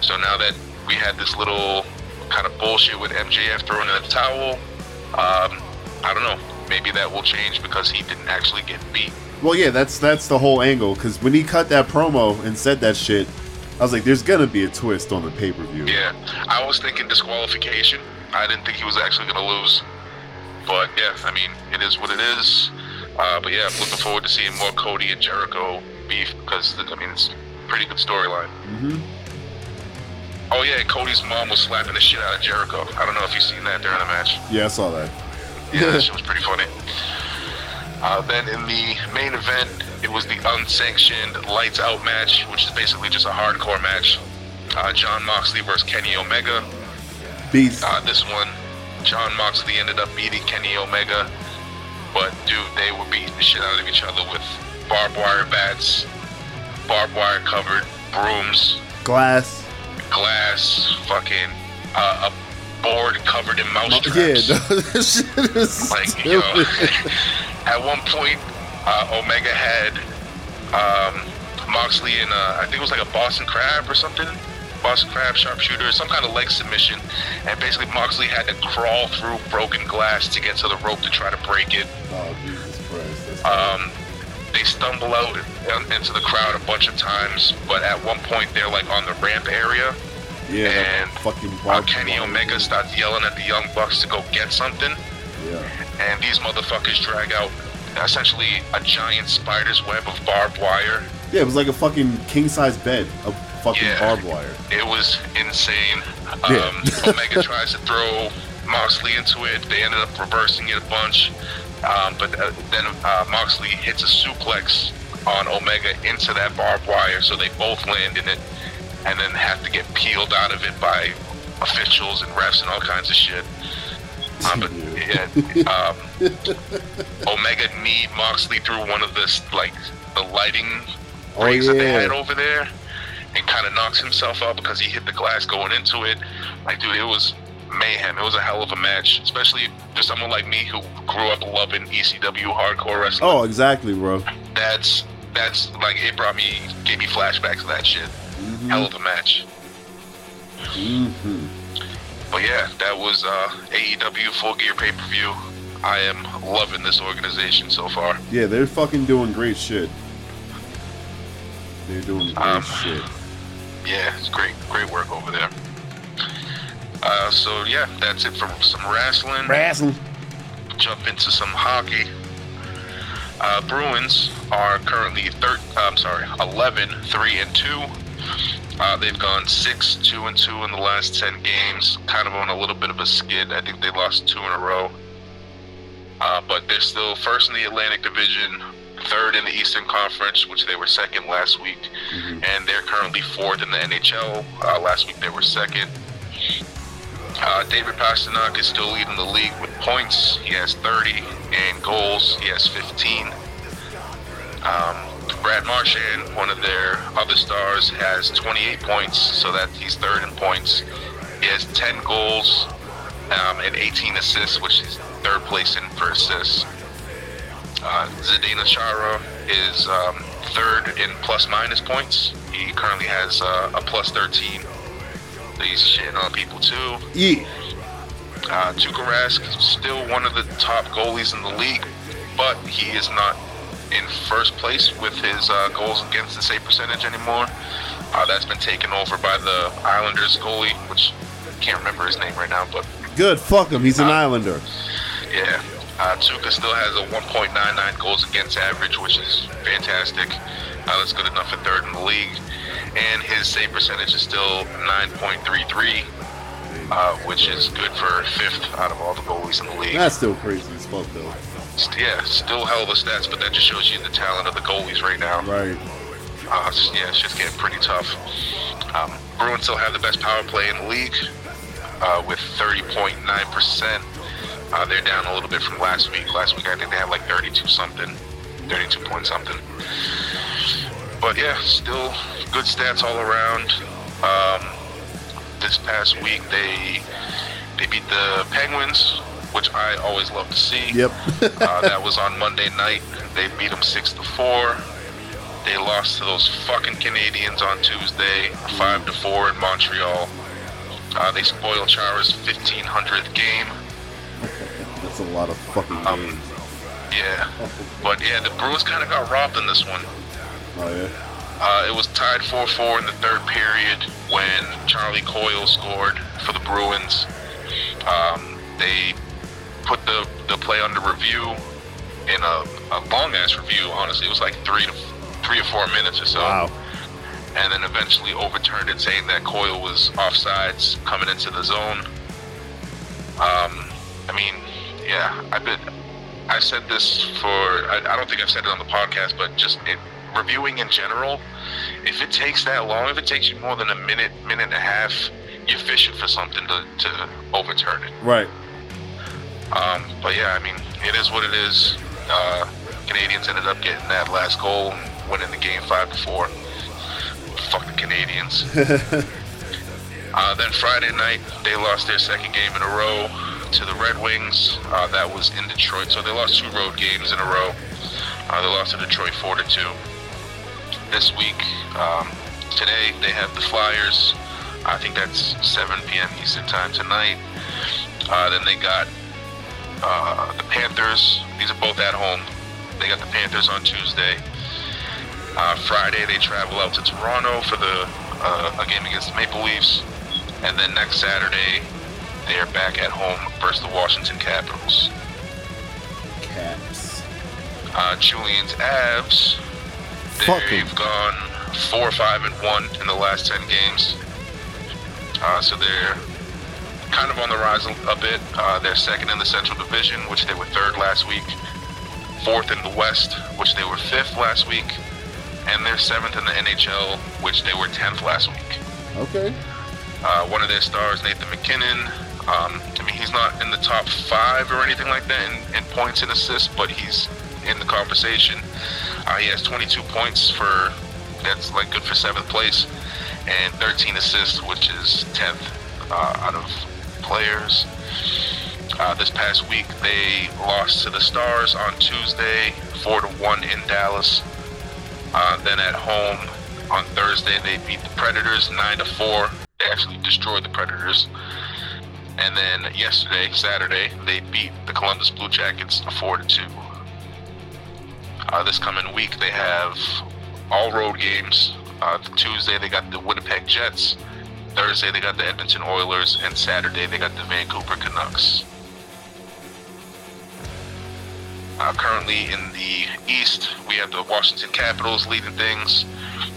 So now that we had this little kind of bullshit with MJF throwing in the towel, um, I don't know. Maybe that will change because he didn't actually get beat. Well, yeah, that's that's the whole angle. Because when he cut that promo and said that shit, I was like, "There's gonna be a twist on the pay per view." Yeah, I was thinking disqualification. I didn't think he was actually going to lose. But yeah, I mean, it is what it is. Uh, but yeah, I'm looking forward to seeing more Cody and Jericho beef because I mean it's a pretty good storyline. hmm Oh yeah, Cody's mom was slapping the shit out of Jericho. I don't know if you've seen that during the match. Yeah, I saw that. Yeah, that shit was pretty funny. Uh, then in the main event, it was the unsanctioned lights out match, which is basically just a hardcore match. Uh, Jon Moxley versus Kenny Omega. Beast. Uh, this one, Jon Moxley ended up beating Kenny Omega, but dude, they were beating the shit out of each other with barbed wire bats, barbed wire covered brooms, Glass. glass, fucking uh, a board covered in mouse Yeah, no, this shit is Like, you know, at one point, uh, Omega had um, Moxley in, a, I think it was like a Boston Crab or something. Boston Crab sharpshooter, some kind of leg submission, and basically Moxley had to crawl through broken glass to get to the rope to try to break it. Oh Jesus Christ! Um, they stumble out into the crowd a bunch of times, but at one point they're like on the ramp area. yeah, and, fucking Uh, Kenny. Omega starts yelling at the Young Bucks to go get something. Yeah, and these motherfuckers drag out essentially a giant spider's web of barbed wire. Yeah, it was like a fucking king size bed of fucking Yeah. barbed wire. It was insane. Yeah. Um, Omega tries to throw Moxley into it. They ended up reversing it a bunch. Um, but uh, then uh, Moxley hits a suplex on Omega into that barbed wire, so they both land in it and then have to get peeled out of it by officials and refs and all kinds of shit. Um, but yeah, um, Omega knee Moxley through one of this like the lighting Oh, rings that they yeah. over there, and kind of knocks himself out because he hit the glass going into it. Like, dude, it was mayhem. It was a hell of a match, especially for someone like me who grew up loving ECW hardcore wrestling. Oh, exactly, bro. That's that's like it brought me gave me flashbacks of that shit. Hell of a match. hmm But yeah, that was uh, AEW Full Gear pay per view. I am loving this organization so far. Yeah, they're fucking doing great shit. They're doing great Um, shit. Yeah, it's great, great work over there. Uh, so yeah, that's it from some wrestling. Wrestling. Jump into some hockey. Uh, Bruins are currently thir- I'm sorry, 11, 3 and 2. Uh, they've gone 6, 2 and 2 in the last 10 games. Kind of on a little bit of a skid. I think they lost two in a row. Uh, but they're still first in the Atlantic Division, third in the Eastern Conference, which they were second last week, and they're currently fourth in the NHL. Uh, last week they were second. Uh, David Pastrnak is still leading the league with points. He has 30, and goals he has 15. Um, Brad Marchand, one of their other stars, has 28 points, so that he's third in points. He has 10 goals um, and 18 assists, which is third place in for assists. Uh, Zdeno Chara is um, third in plus minus points. He currently has uh, a plus 13. So he's shitting on people too. Yeah. Uh, Tuukka Rask is still one of the top goalies in the league, but he is not in first place with his uh, goals against the save percentage anymore. Uh, that's been taken over by the Islanders goalie, which I can't remember his name right now, but Good. Fuck him. He's an Uh, Islander. yeah. Uh, Tuukka still has a 1.99 goals against average, which is fantastic. Uh, that's good enough for third in the league. And his save percentage is still 9.33, uh, which is good for fifth out of all the goalies in the league. That's still crazy as fuck, though. St- yeah, still hell of a stats, but that just shows you the talent of the goalies right now. Right. Uh, yeah, it's just getting pretty tough. Um, Bruins still have the best power play in the league uh, with 30.9%. Uh, they're down a little bit from last week. Last week, I think they had like 32 something, 32 point something. But yeah, still good stats all around. Um, this past week, they they beat the Penguins, which I always love to see. Yep. uh, that was on Monday night. They beat them six to four. They lost to those fucking Canadiens on Tuesday, five to four in Montreal. Uh, they spoiled Chara's 1500th game. That's a lot of fucking Um, games. Yeah, but yeah, the Bruins kind of got robbed in this one. Oh yeah. Uh, it was tied 4-4 in the third period when Charlie Coyle scored for the Bruins. Um, they put the, the play under review in a, a long ass review. Honestly, it was like three to three or four minutes or so. Wow. and then eventually overturned it, saying that Coyle was offsides coming into the zone. Um, I mean, yeah, I've been, I said this for, I, I don't think I've said it on the podcast, but just it, reviewing in general, if it takes that long, if it takes you more than a minute, minute and a half, you're fishing for something to, to overturn it. Right. Um, but yeah, I mean, it is what it is. Uh, Canadiens ended up getting that last goal, and winning the game five to four. Fuck the Canadiens. uh, then Friday night, they lost their second game in a row to the Red Wings. Uh, that was in Detroit, so they lost two road games in a row. Uh, they lost to Detroit four to two. This week, um, today they have the Flyers. I think that's 7 p.m. Eastern time tonight. Uh, then they got uh, the Panthers. These are both at home. They got the Panthers on Tuesday. Uh, Friday they travel out to Toronto for the uh, a game against the Maple Leafs, and then next Saturday they are back at home versus the Washington Capitals. Caps. Uh, Julian's Avs. They've gone four, five, and one in the last ten games. Uh, so they're kind of on the rise a, a bit. Uh, they're second in the Central Division, which they were third last week. Fourth in the West, which they were fifth last week, and they're seventh in the NHL, which they were tenth last week. Okay. Uh, one of their stars, Nathan MacKinnon. Um, I mean, he's not in the top five or anything like that in, in points and assists, but he's in the conversation. Uh, he has 22 points for that's like good for seventh place, and 13 assists, which is 10th uh, out of players. Uh, this past week, they lost to the Stars on Tuesday, four to one in Dallas. Uh, then at home on Thursday, they beat the Predators nine to four. They actually destroyed the Predators. And then yesterday, Saturday, they beat the Columbus Blue Jackets four to two. Uh, this coming week, they have all road games. Uh, Tuesday, they got the Winnipeg Jets. Thursday, they got the Edmonton Oilers. And Saturday, they got the Vancouver Canucks. Uh, currently in the East, we have the Washington Capitals leading things.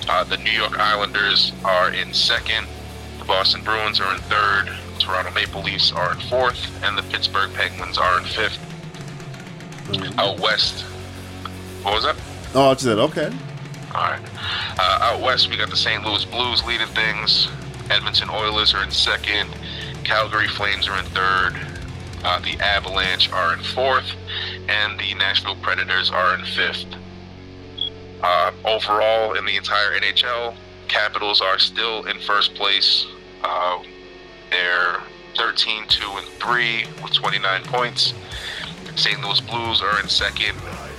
Uh, the New York Islanders are in second. The Boston Bruins are in third. Toronto Maple Leafs are in fourth. And the Pittsburgh Penguins are in fifth. Out west, what was that? Oh, I just said okay. All right. Uh, out west, we got the St. Louis Blues leading things. Edmonton Oilers are in second. Calgary Flames are in third. Uh, the Avalanche are in fourth, and the Nashville Predators are in fifth. Uh, overall, in the entire NHL, Capitals are still in first place. They're 13, 2, and 3 with 29 points. St. Louis Blues are in second.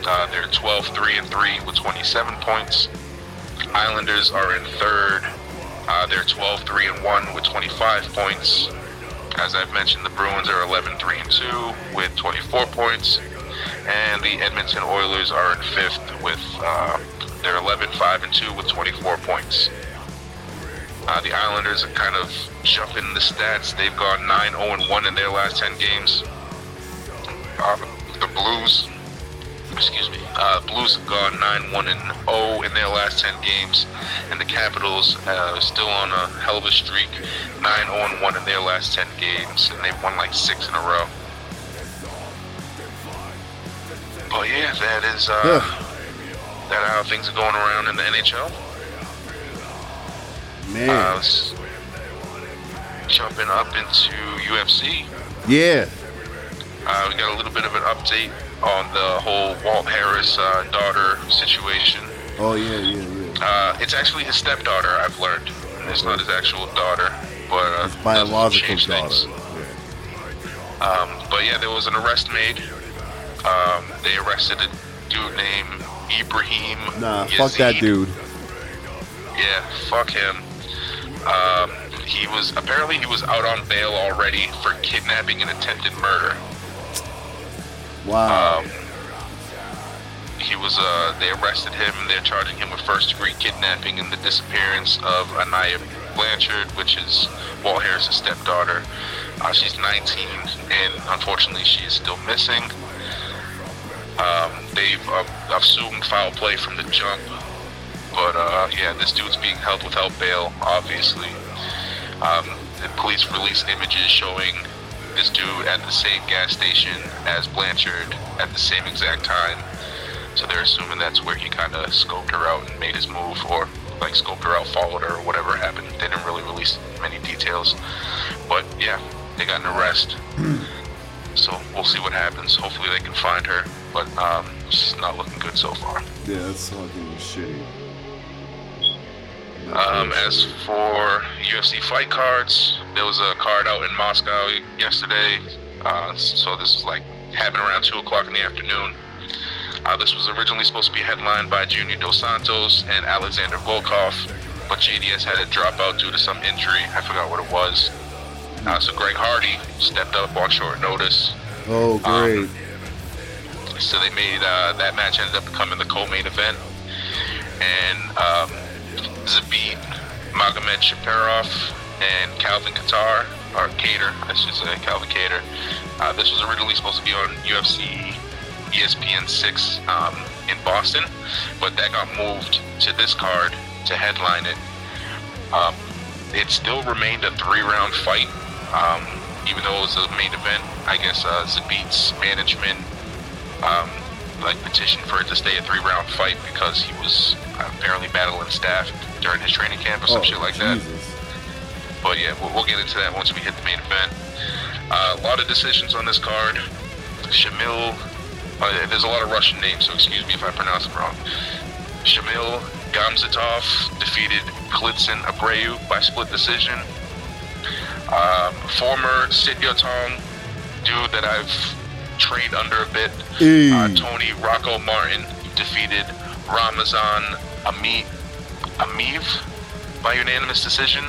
Uh, they're 12, 3, and 3 with 27 points. Islanders are in third. Uh, they're 12, 3, and 1 with 25 points. As I've mentioned, the Bruins are 11, 3, and 2 with 24 points. And the Edmonton Oilers are in fifth with uh, they're 11, 5, and 2 with 24 points. Uh, the Islanders are kind of jumping the stats. They've gone 9, 0, and 1 in their last 10 games. Uh, the Blues, excuse me, uh, Blues have gone 9, 1, and 0 in their last 10 games, and the Capitals uh, are still on a hell of a streak, 9, 0, and 1 in their last 10 games, and they've won like six in a row. But yeah, that is uh, Yeah. that how things are going around in the NHL. Man. Uh, jumping up into UFC. yeah. Uh, we got a little bit of an update on the whole Walt Harris uh, daughter situation. Oh yeah, yeah, yeah. Uh, it's actually his stepdaughter, I've learned. It's not his actual daughter, but uh, His biological daughter. things. Um, but yeah, there was an arrest made. Um, they arrested a dude named Ibrahim. Nah, fuck that dude. Yeah, fuck him. Um, he was apparently he was out on bail already for kidnapping and attempted murder. Wow. Um, he was uh, they arrested him. and They're charging him with first degree kidnapping and the disappearance of Aniah Blanchard, which is Walt Harris's stepdaughter. Uh, she's 19, and unfortunately, she is still missing. Um, they've uh, assumed foul play from the jump, but uh, yeah, this dude's being held without bail, obviously. Um, the police released images showing this dude at the same gas station as Blanchard at the same exact time. So they're assuming that's where he kind of scoped her out and made his move, or like scoped her out, followed her, or whatever happened. They didn't really release many details, but yeah, they got an arrest. so we'll see what happens. Hopefully they can find her, but um, it's not looking good so far. yeah, that's fucking shitty. Um, as for UFC fight cards, there was a card out in Moscow yesterday. Uh, so this was like happening around two o'clock in the afternoon. Uh, this was originally supposed to be headlined by Junior Dos Santos and Alexander Volkov, but JDS had to drop out due to some injury. I forgot what it was. Uh, so Greg Hardy stepped up on short notice. Oh great. So they made uh, that match ended up becoming the co-main event, and um, Zabit Magomedsharipov and Calvin Qatar or Cater, I should say Calvin Cater. Uh, this was originally supposed to be on UFC ESPN six um, in Boston, but that got moved to this card to headline it. Um, it still remained a three-round fight, um, even though it was a main event. I guess uh, Zabit's management um, like petitioned for it to stay a three-round fight because he was apparently battling staph during his training camp or some oh, shit like that. But yeah, we'll, we'll get into that once we hit the main event. Uh, a lot of decisions on this card. Shamil, uh, there's a lot of Russian names, so excuse me if I pronounce them wrong. Shamil Gamzatov defeated Klidson Abreu by split decision. Um, former Sityodtong dude that I've trained under a bit. Uh, Tony Rocco Martin defeated Ramazan Ami Amiv by unanimous decision.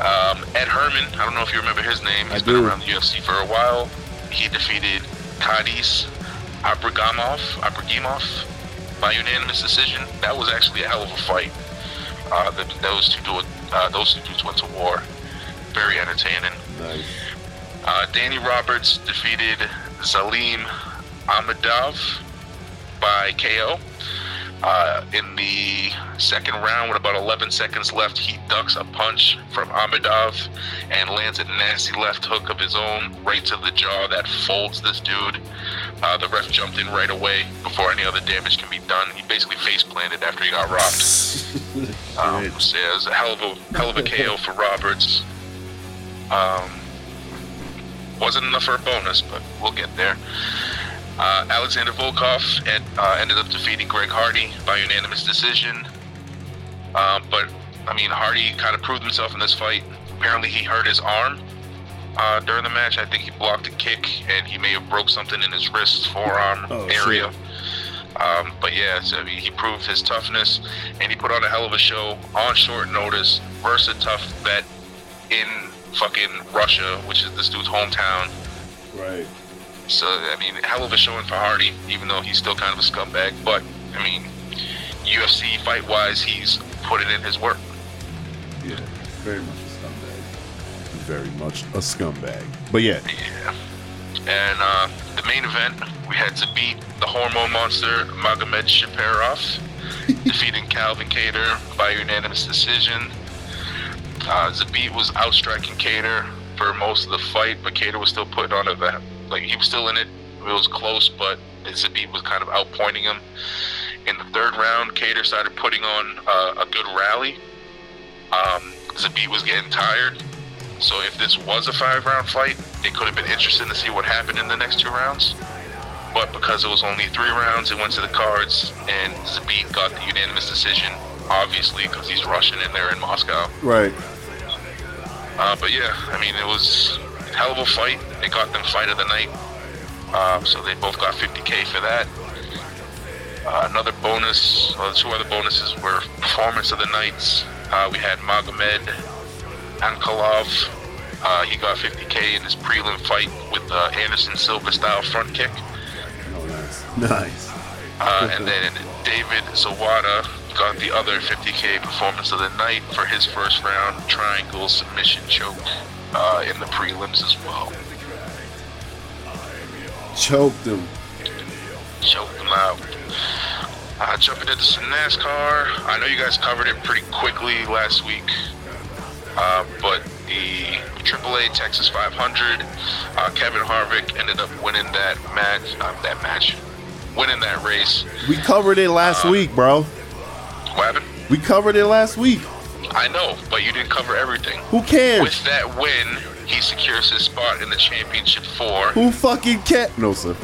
Um, Ed Herman, I don't know if you remember his name. He's I been do. around the UFC for a while. He defeated Kadis Abragamov, Abragimov by unanimous decision. That was actually a hell of a fight. Uh, the, those two do uh, those two dudes went to war. Very entertaining. Nice. Uh, Danny Roberts defeated Zalim Ahmedov by KO. Uh, in the second round, with about 11 seconds left, he ducks a punch from Ahmedov and lands a nasty left hook of his own right to the jaw that folds this dude. Uh, the ref jumped in right away before any other damage can be done. He basically face planted after he got robbed. Um, so yeah, it was a hell of a hell of a KO for Roberts. Um, wasn't enough for a bonus, but we'll get there. Uh, Alexander Volkov and, uh, ended up defeating Greg Hardy by unanimous decision. Um, but I mean, Hardy kind of proved himself in this fight. Apparently, he hurt his arm uh, during the match. I think he blocked a kick, and he may have broke something in his wrist, forearm Oh, area. Um, but yeah, so he, he proved his toughness, and he put on a hell of a show on short notice versus a tough vet in fucking Russia, which is this dude's hometown. Right. So I mean, hell of a showing for Hardy, even though he's still kind of a scumbag. But I mean, UFC fight wise, he's putting in his work. Yeah. Very much a scumbag. Very much a scumbag. But yeah. Yeah. And uh, the main event, we had to beat the hormone monster Magomedsharipov, defeating Calvin Cater by unanimous decision. Uh, Zabit was outstriking Cater for most of the fight, but Cater was still putting on a like he was still in it. It was close, but Zabit was kind of outpointing him. In the third round, Cater started putting on uh, a good rally. Um, Zabit was getting tired, so if this was a five-round fight, it could have been interesting to see what happened in the next two rounds. But because it was only three rounds, it went to the cards, and Zabit got the unanimous decision. Obviously, because he's Russian and they're in Moscow. Right. Uh, but yeah, I mean, it was hell of a fight. It got them fight of the night. Uh, so they both got 50k for that. Uh, another bonus, well, two other bonuses were performance of the nights. Uh, we had Magomed Ankalaev. Uh, he got 50k in his prelim fight with uh, Anderson Silva style front kick. Oh, nice. Nice. Uh, and then David Zawada got the other 50k performance of the night for his first round triangle submission choke uh, in the prelims as well. Choked him. Choked him out. Uh, jumping into some NASCAR. I know you guys covered it pretty quickly last week, uh, but the AAA Texas 500, uh, Kevin Harvick ended up winning that match. Uh, that match, winning that race. We covered it last Uh, week, bro. What happened? We covered it last week. I know, but you didn't cover everything. Who cares? With that win, he secures his spot in the championship four. Who fucking cares? No, sir.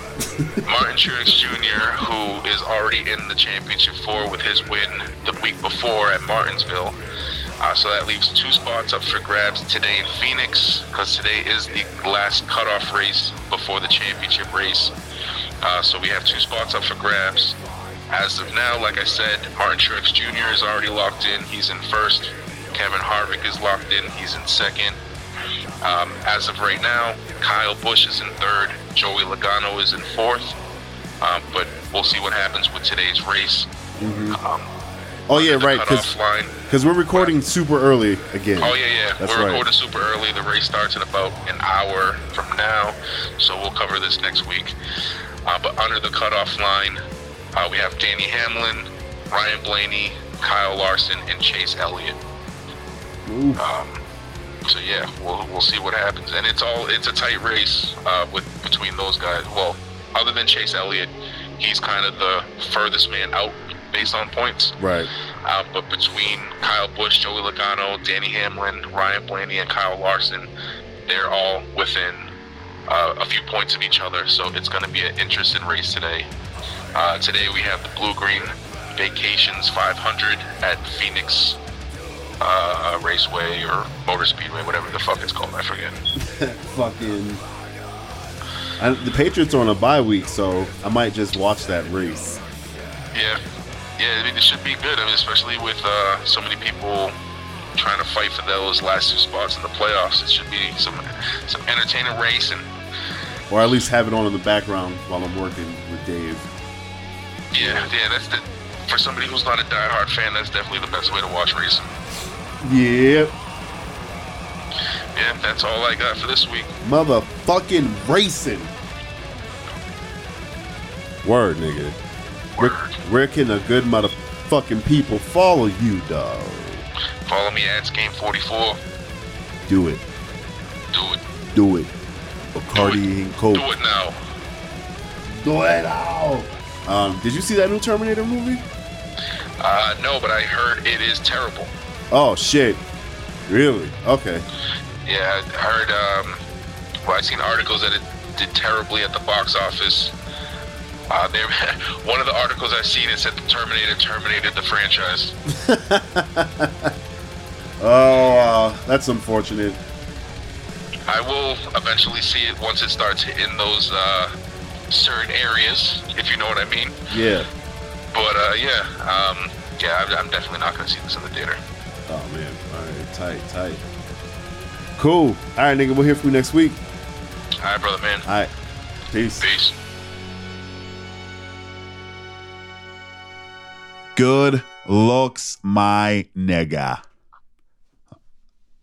Martin Truex Jr., who is already in the championship four with his win the week before at Martinsville. Uh, so that leaves two spots up for grabs today in Phoenix, because today is the last cutoff race before the championship race. Uh, so we have two spots up for grabs. As of now, like I said, Martin Truex Jr. is already locked in. He's in first. Kevin Harvick is locked in. He's in second. Um, as of right now, Kyle Busch is in third. Joey Logano is in fourth. Um, but we'll see what happens with today's race. Um, Oh yeah, right. Because we're recording super early again. Oh yeah, yeah. That's We're right. recording super early. The race starts in about an hour from now, so we'll cover this next week. Uh, but under the cutoff line, uh, we have Denny Hamlin, Ryan Blaney, Kyle Larson, and Chase Elliott. Um, so yeah, we'll we'll see what happens. And it's all it's a tight race uh, with between those guys. Well, other than Chase Elliott, he's kind of the furthest man out based on points. Right. Uh, but between Kyle Busch, Joey Logano, Denny Hamlin, Ryan Blaney, and Kyle Larson, they're all within uh, a few points of each other. So it's going to be an interesting race today. Uh, today we have the Bluegreen Vacations 500 at Phoenix uh, Raceway or Motor Speedway, whatever the fuck it's called. I forget. Fucking. I, the Patriots are on a bye week, so I might just watch that race. Yeah, yeah. I mean, it should be good. I mean, especially with uh, so many people trying to fight for those last two spots in the playoffs. It should be some some entertaining race and Or at least have it on in the background while I'm working with Dave. Yeah, yeah. That's the for somebody who's not a diehard fan. That's definitely the best way to watch racing. Yep. Yeah, that's all I got for this week. Motherfucking racing. Word, nigga. Where, where can a good motherfucking people follow you, dog? Follow me at Skame 44. Do it. Do it. Do it. Bacardi and Coke. Do it now. Do it now. Um, did you see that new Terminator movie? Uh, no, but I heard it is terrible. Oh shit. Really? Okay. Yeah, I heard. Um, well, I've seen articles that it did terribly at the box office. Uh, there, one of the articles I've seen it said the Terminator terminated the franchise. Oh, uh, that's unfortunate. I will eventually see it once it starts hitting those uh, certain areas, if you know what I mean. Yeah. But uh, yeah, um, yeah, I'm, I'm definitely not going to see this in the theater. Oh man. All right. Tight. Tight. Cool. All right, nigga. We'll hear from you next week. All right, brother, man. All right. Peace. Peace. Good looks, my nigga.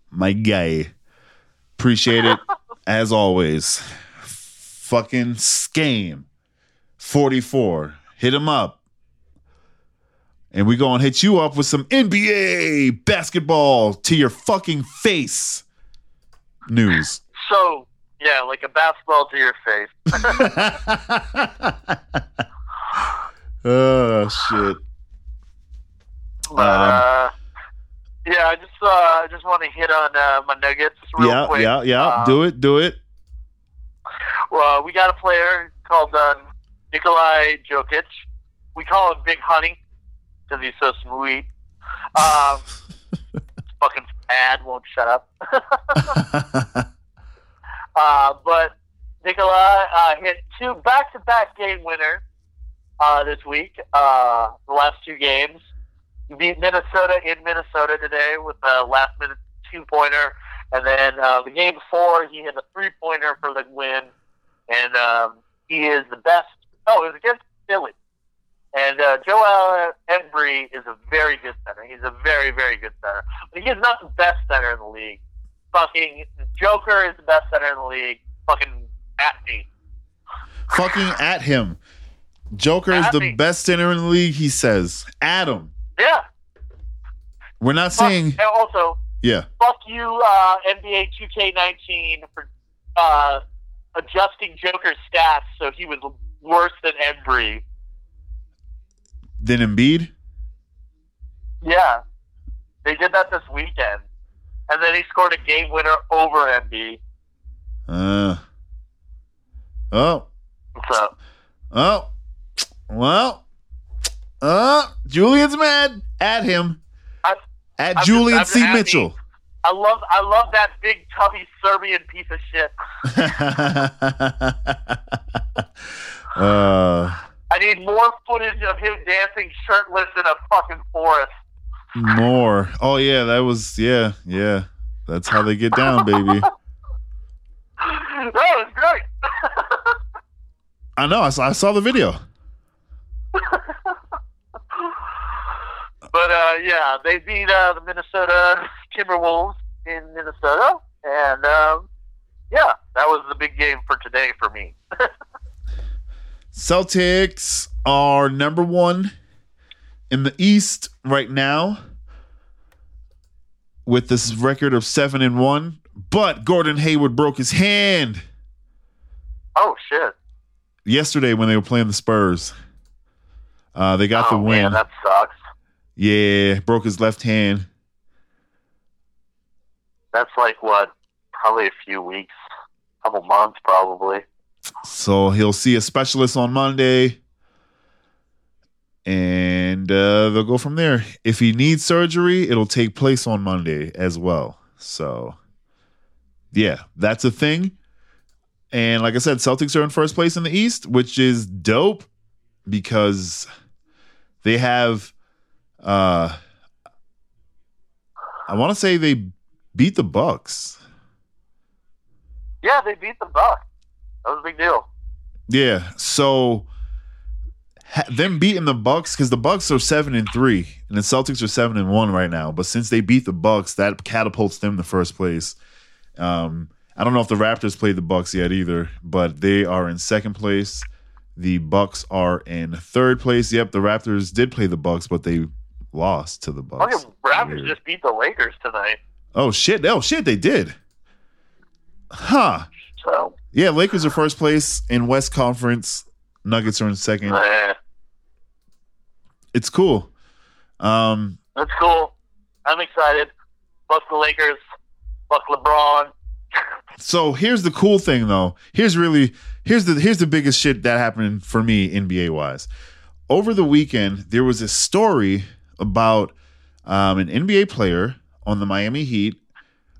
My guy. Appreciate it as always. Fucking Skame. 44. Hit him up. And we gonna hit you up with some NBA basketball to your fucking face news. So, yeah, like a basketball to your face. oh shit. But, uh, yeah, I just uh, I just want to hit on uh, my Nuggets real Yeah, quick. yeah, yeah. Uh, do it, do it. Well, we got a player called uh, Nikolai Jokic. We call him Big Honey because he's so sweet. Um, fucking ad won't shut up. uh, but Nikolai uh, hit two back-to-back game winners uh, this week. Uh, the last two games. He beat Minnesota in Minnesota today with a last-minute two-pointer, and then uh, the game before he hit a three-pointer for the win. And um, he is the best. Oh, it was against Philly. And uh, Joel Embiid is a very good center. He's a very, very good center. But he is not the best center in the league. Fucking Joker is the best center in the league. Fucking at me. fucking at him. Joker is the me. best center in the league, he says. Adam. Yeah. We're not Fuck, saying and also, yeah. fuck you, uh, NBA 2K19 for uh, adjusting Joker's stats so he was worse than Embiid. Then Embiid? Yeah. They did that this weekend. And then he scored a game winner over Embiid. Uh Oh. So, Oh. Well. Uh Julian's mad. At him. At I'm Julian just- C. Happy. Mitchell. I love I love that big tubby Serbian piece of shit. uh I need more footage of him dancing shirtless in a fucking forest. more. Oh yeah, that was yeah, yeah. That's how they get down, baby. that was great. I know. I saw, I saw the video. But uh, yeah, they beat uh, the Minnesota Timberwolves in Minnesota, and um, yeah, that was the big game for today for me. Celtics are number one in the East right now with this record of seven and one. But Gordon Hayward broke his hand oh shit! yesterday when they were playing the Spurs. Uh, they got oh the win. man, that sucks. Yeah, broke his left hand. That's like what? Probably a few weeks, couple months, probably. So he'll see a specialist on Monday. and uh, they'll go from there. If he needs surgery, it'll take place on Monday as well. So, yeah, that's a thing. And like I said, Celtics are in first place in the East, which is dope because they have uh I want to say they beat the Bucks. Yeah, they beat the Bucks. That was a big deal. Yeah, so ha- them beating the Bucks because the Bucks are seven and three, and the Celtics are seven and one right now. But since they beat the Bucks, that catapults them to first place. Um, I don't know if the Raptors played the Bucks yet either, but they are in second place. The Bucks are in third place. Yep, the Raptors did play the Bucks, but they lost to the Bucks. Fucking Raptors Weird. just beat the Lakers tonight. Oh shit! Oh shit! They did. Huh? So, Yeah, Lakers are first place in West Conference. Nuggets are in second. eh, It's cool. Um, that's cool. I'm excited. Fuck the Lakers. Fuck LeBron. so here's the cool thing though. Here's really here's the here's the biggest shit that happened for me NBA wise. Over the weekend, there was a story about um, an NBA player on the Miami Heat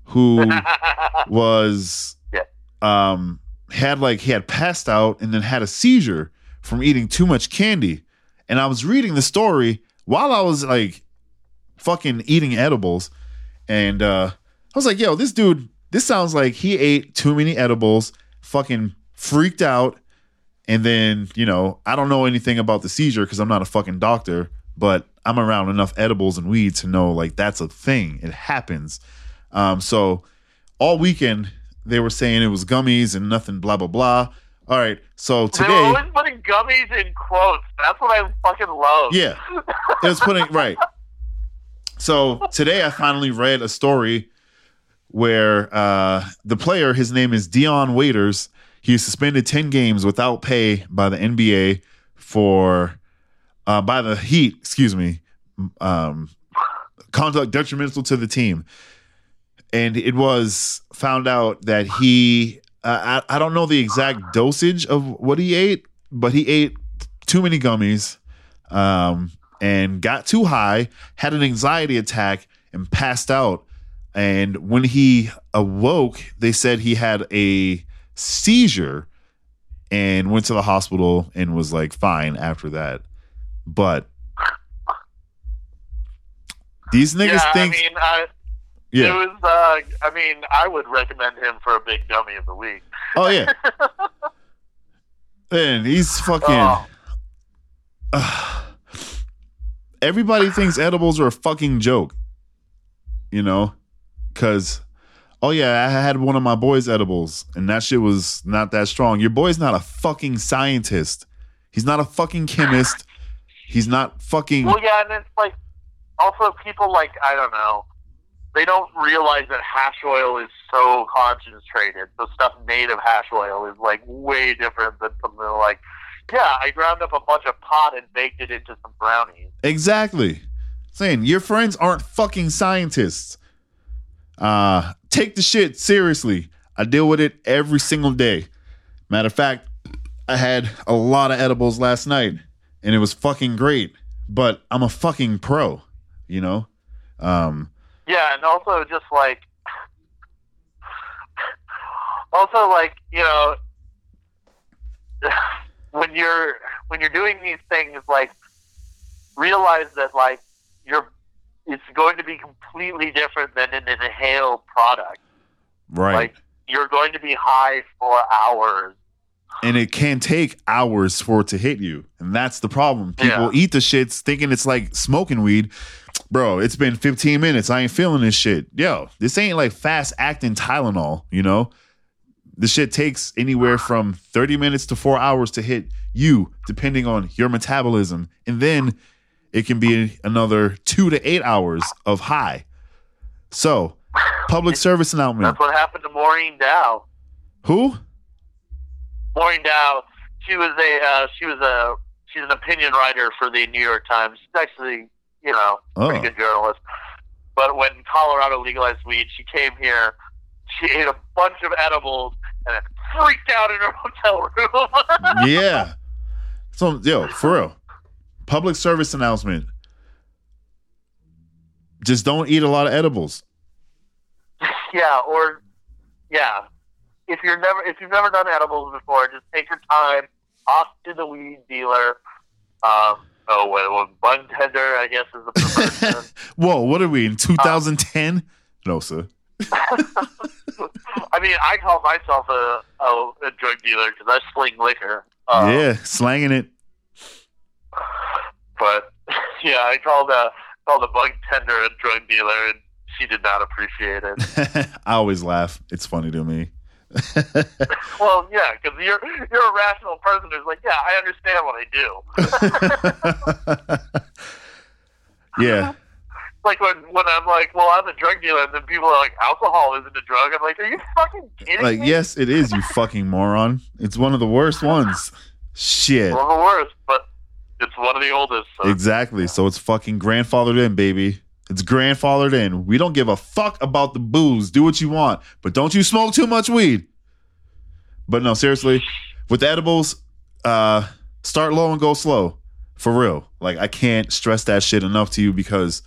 who was Yeah. um had like he had passed out and then had a seizure from eating too much candy. And I was reading the story while I was like fucking eating edibles and uh I was like, yo, this dude, this sounds like he ate too many edibles, fucking freaked out. And then, you know, I don't know anything about the seizure because I'm not a fucking doctor, but I'm around enough edibles and weed to know like that's a thing. It happens. Um, so all weekend they were saying it was gummies and nothing, blah, blah, blah. All right. So today They were today, always putting gummies in quotes. That's what I fucking love. yeah, it was putting right. So today I finally read a story where uh, the player, his name is Dion Waiters, he was suspended 10 games without pay by the NBA for, uh, by the Heat, excuse me, um, conduct detrimental to the team. And it was found out that he, uh, I, I don't know the exact dosage of what he ate, but he ate too many gummies um, and got too high, had an anxiety attack, and passed out. And when he awoke, they said he had a seizure and went to the hospital and was like fine after that. But these niggas yeah, think, I mean, I, yeah, it was. Uh, I mean, I would recommend him for a big dummy of the week. oh yeah, and he's fucking. Oh, everybody thinks edibles are a fucking joke, you know, because oh yeah, I had one of my boys' edibles and that shit was not that strong. Your boy's not a fucking scientist. He's not a fucking chemist. He's not fucking. well, yeah, and it's like also people like I don't know. They don't realize that hash oil is so concentrated. The stuff made of hash oil is like way different than something like, yeah, I ground up a bunch of pot and baked it into some brownies. Exactly. Saying your friends aren't fucking scientists. Uh, take the shit seriously. I deal with it every single day. Matter of fact, I had a lot of edibles last night and it was fucking great. But I'm a fucking pro, you know? Um, Yeah, and also just like, also like you know, when you're when you're doing these things, like realize that like you're it's going to be completely different than an inhaled product. right. Like you're going to be high for hours. And it can take hours for it to hit you. And that's the problem. People Yeah. eat the shits thinking it's like smoking weed. Bro, it's been 15 minutes. I ain't feeling this shit. Yo, this ain't like fast acting Tylenol, you know? This shit takes anywhere from 30 minutes to four hours to hit you, depending on your metabolism. And then it can be another two to eight hours of high. So, public service announcement. That's what happened to Maureen Dowd. Who? Maureen Dowd, she was a uh, she was a she's an opinion writer for the New York Times. She's actually, you know, Oh. pretty good journalist. But when Colorado legalized weed, she came here. She ate a bunch of edibles and then freaked out in her hotel room. yeah. So yo, for real. public service announcement. Just don't eat a lot of edibles. Yeah, or yeah. If you're never if you've never done edibles before, just take your time. Off to the weed dealer. Um, oh, what, what bun tender? I guess is the preferred. Whoa, what are we in 2010? no, sir. I mean, I call myself a a, a drug dealer because I sling liquor. Um, yeah, slanging it. But yeah, I called a called a bug tender a drug dealer, and she did not appreciate it. I always laugh. It's funny to me. well, yeah, because you're you're a rational person who's like, yeah, I understand what I do. yeah. like when when I'm like, well, I'm a drug dealer, and then people are like, alcohol isn't a drug. I'm like, are you fucking kidding Like, me? yes, it is, you fucking moron. It's one of the worst ones. Shit. One of the worst, but it's one of the oldest. So. Exactly. So it's fucking grandfathered in, baby. It's grandfathered in. We don't give a fuck about the booze. Do what you want, but don't you smoke too much weed. But no, seriously, with edibles, uh, start low and go slow. For real. Like I can't stress that shit enough to you because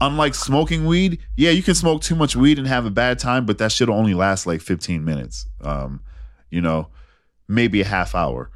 unlike smoking weed, yeah, you can smoke too much weed and have a bad time, but that shit will only last like 15 minutes. Um, you know, maybe a half hour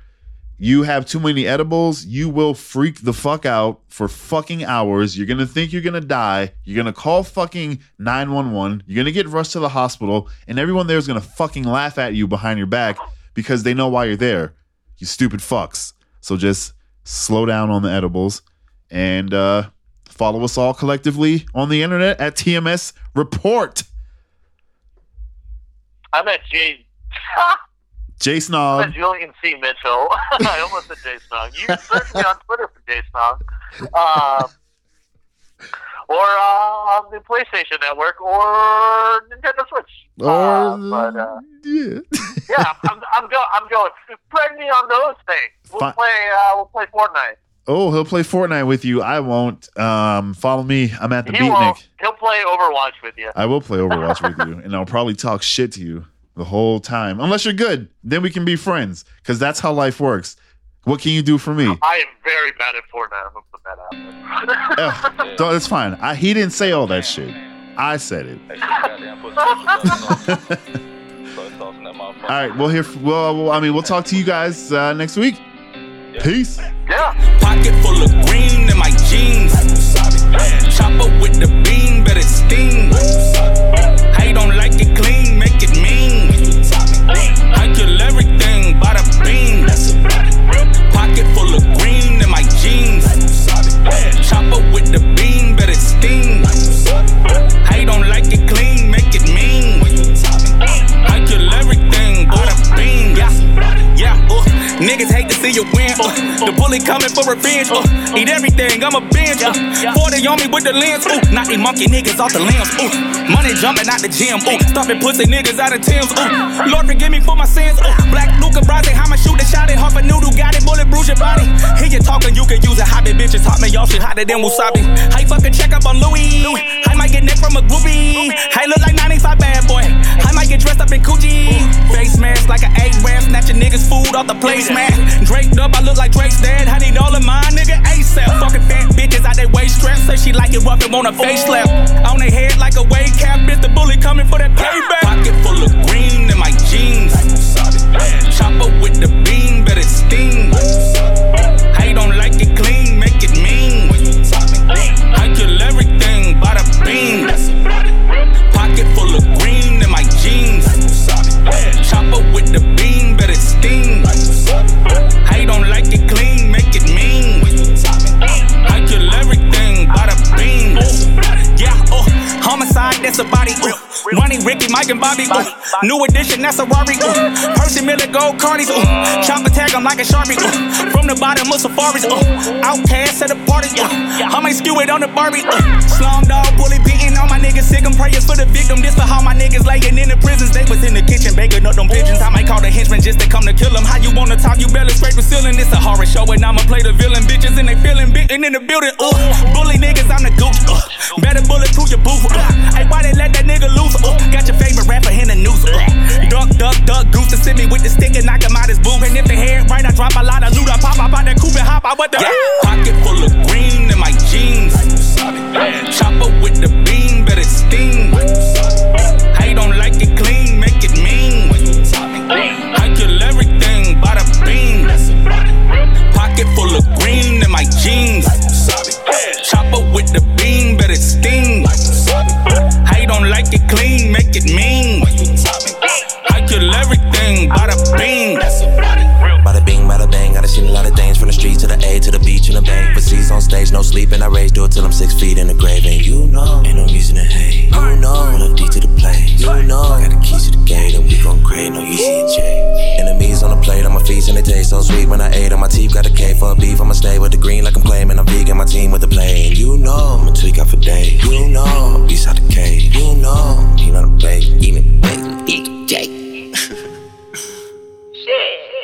you have too many edibles, you will freak the fuck out for fucking hours. You're gonna think you're gonna die. You're gonna call fucking 911. You're gonna get rushed to the hospital, and everyone there is gonna fucking laugh at you behind your back because they know why you're there. You stupid fucks. So just slow down on the edibles and uh, follow us all collectively on the internet at TMS Report. I'm at J. J at Julian C. Mitchell. I almost said J. Snog. You can search me on Twitter for J. Snog. Um, or uh, on the PlayStation Network or Nintendo Switch. Uh, but uh, yeah. yeah, I'm, I'm, go- I'm going. Spread me on those things. We'll play. Uh, we'll play Fortnite. Oh, he'll play Fortnite with you. I won't. Um, follow me. I'm at the He won't. Beatnik. He'll play Overwatch with you. I will play Overwatch with you, and I'll probably talk shit to you the whole time. Unless you're good, then we can be friends. Because that's how life works. What can you do for me? I am very bad at Fortnite. I'm gonna put that out there. Ugh, don't- that's fine. I, he didn't say all that shit. I said it. All right, we'll hear. Well, well, I mean, we'll talk to you guys uh, next week. Peace. yeah. Pocket full of green in my jeans. Chopper with the beam, bet it sting. I don't like it clean, make it mean. Kill everything by the beam. Pocket full of green in my jeans. Chopper with the beam, bet it sting. I don't like it clean, make it mean. I kill everything by the beam. Yeah, yeah. Uh, niggas hate to see you win. Uh, the bully coming for revenge. Uh, eat everything, I'm a binge. Uh, 40 on me with the lens. Ooh, knock these monkey niggas off the limbs. Ooh, money jumping out the gym. Ooh, stopping pussy niggas out of Tim's. Ooh, Lord forgive me for my sins. Ooh, black Luca Brasi, how my shoot a shot it. Half a noodle, got it, bullet bruise your body. Hear you talking, you can use it. Hobby bitches hot me, y'all shit hotter than wasabi. How you fucking check up on Louis? I might get neck from a groupie. I look like 95 bad boy. I might get dressed up in Coogi. Like an eight ram, snatching niggas food off the placemat. Draped up, I look like Drake's dad. I need all of mine, nigga ASAP. Fucking fat bitches out they waist strap. Say she like it rough and want a face slap. On their head like a wave cap, bitch. The bully coming for that payback. Pocket full of green in my jeans. Chopper with the beam, bet it a body. Ooh. Ricky, Mike, and Bobby. Ooh. New edition, that's a Rari. Ooh. Percy Miller, gold cardies. Ooh. Chopper tag, I'm like a sharpie. Ooh. From the bottom of safaris. Ooh. OutKast at the party. Ooh. I might skew it on the Barbie. Ooh. Slum dog, bully beating all my niggas. Sick prayers for the victim. This for how my niggas laying in the prisons. They was in the kitchen baking up them pigeons. I might call the henchmen just to come to kill them. How you wanna talk? You better scrape the ceiling. It's a horror show, and I'ma play the villain. Bitches and they feeling bitten in the building. Ooh. Bully niggas, I'm the gooch. Uh. Better bullet through your booth. Uh. Hey, why they let that nigga loose? Uh. Got your favorite rapper in the news. Uh. Duck, duck, duck, goose to send me with the stick and knock him out his. And if they right, I drop a lot of loot. I pop up that coupe and hop out with the yeah. pocket full of green in my jeans. Chopper with the beam, better sting. I don't like it clean, make it mean. I kill everything by the beam. Pocket full of green in my jeans. Chopper with the beam, better sting. I don't like it clean it mean. I kill everything, by the bing. Bada bing, bada bang. I done seen a lot of things from the streets to the A to the beach and the bank. But seas on stage, no sleeping. I raise do it till I'm six feet in the grave. And you know, ain't no reason to hate. You know, I love D to the play. You know, I got the keys to the gate and we gon' create no easy and feast and it tastes so sweet when I ate on my teeth. Got a K for beef, I'ma stay with the green like I'm playing. I'm vegan, my team with the plane. You know, I'ma tweak out for day. You know, I'm beast out the cave. You know, he not a bake, eating bake, eat Jake. Shit.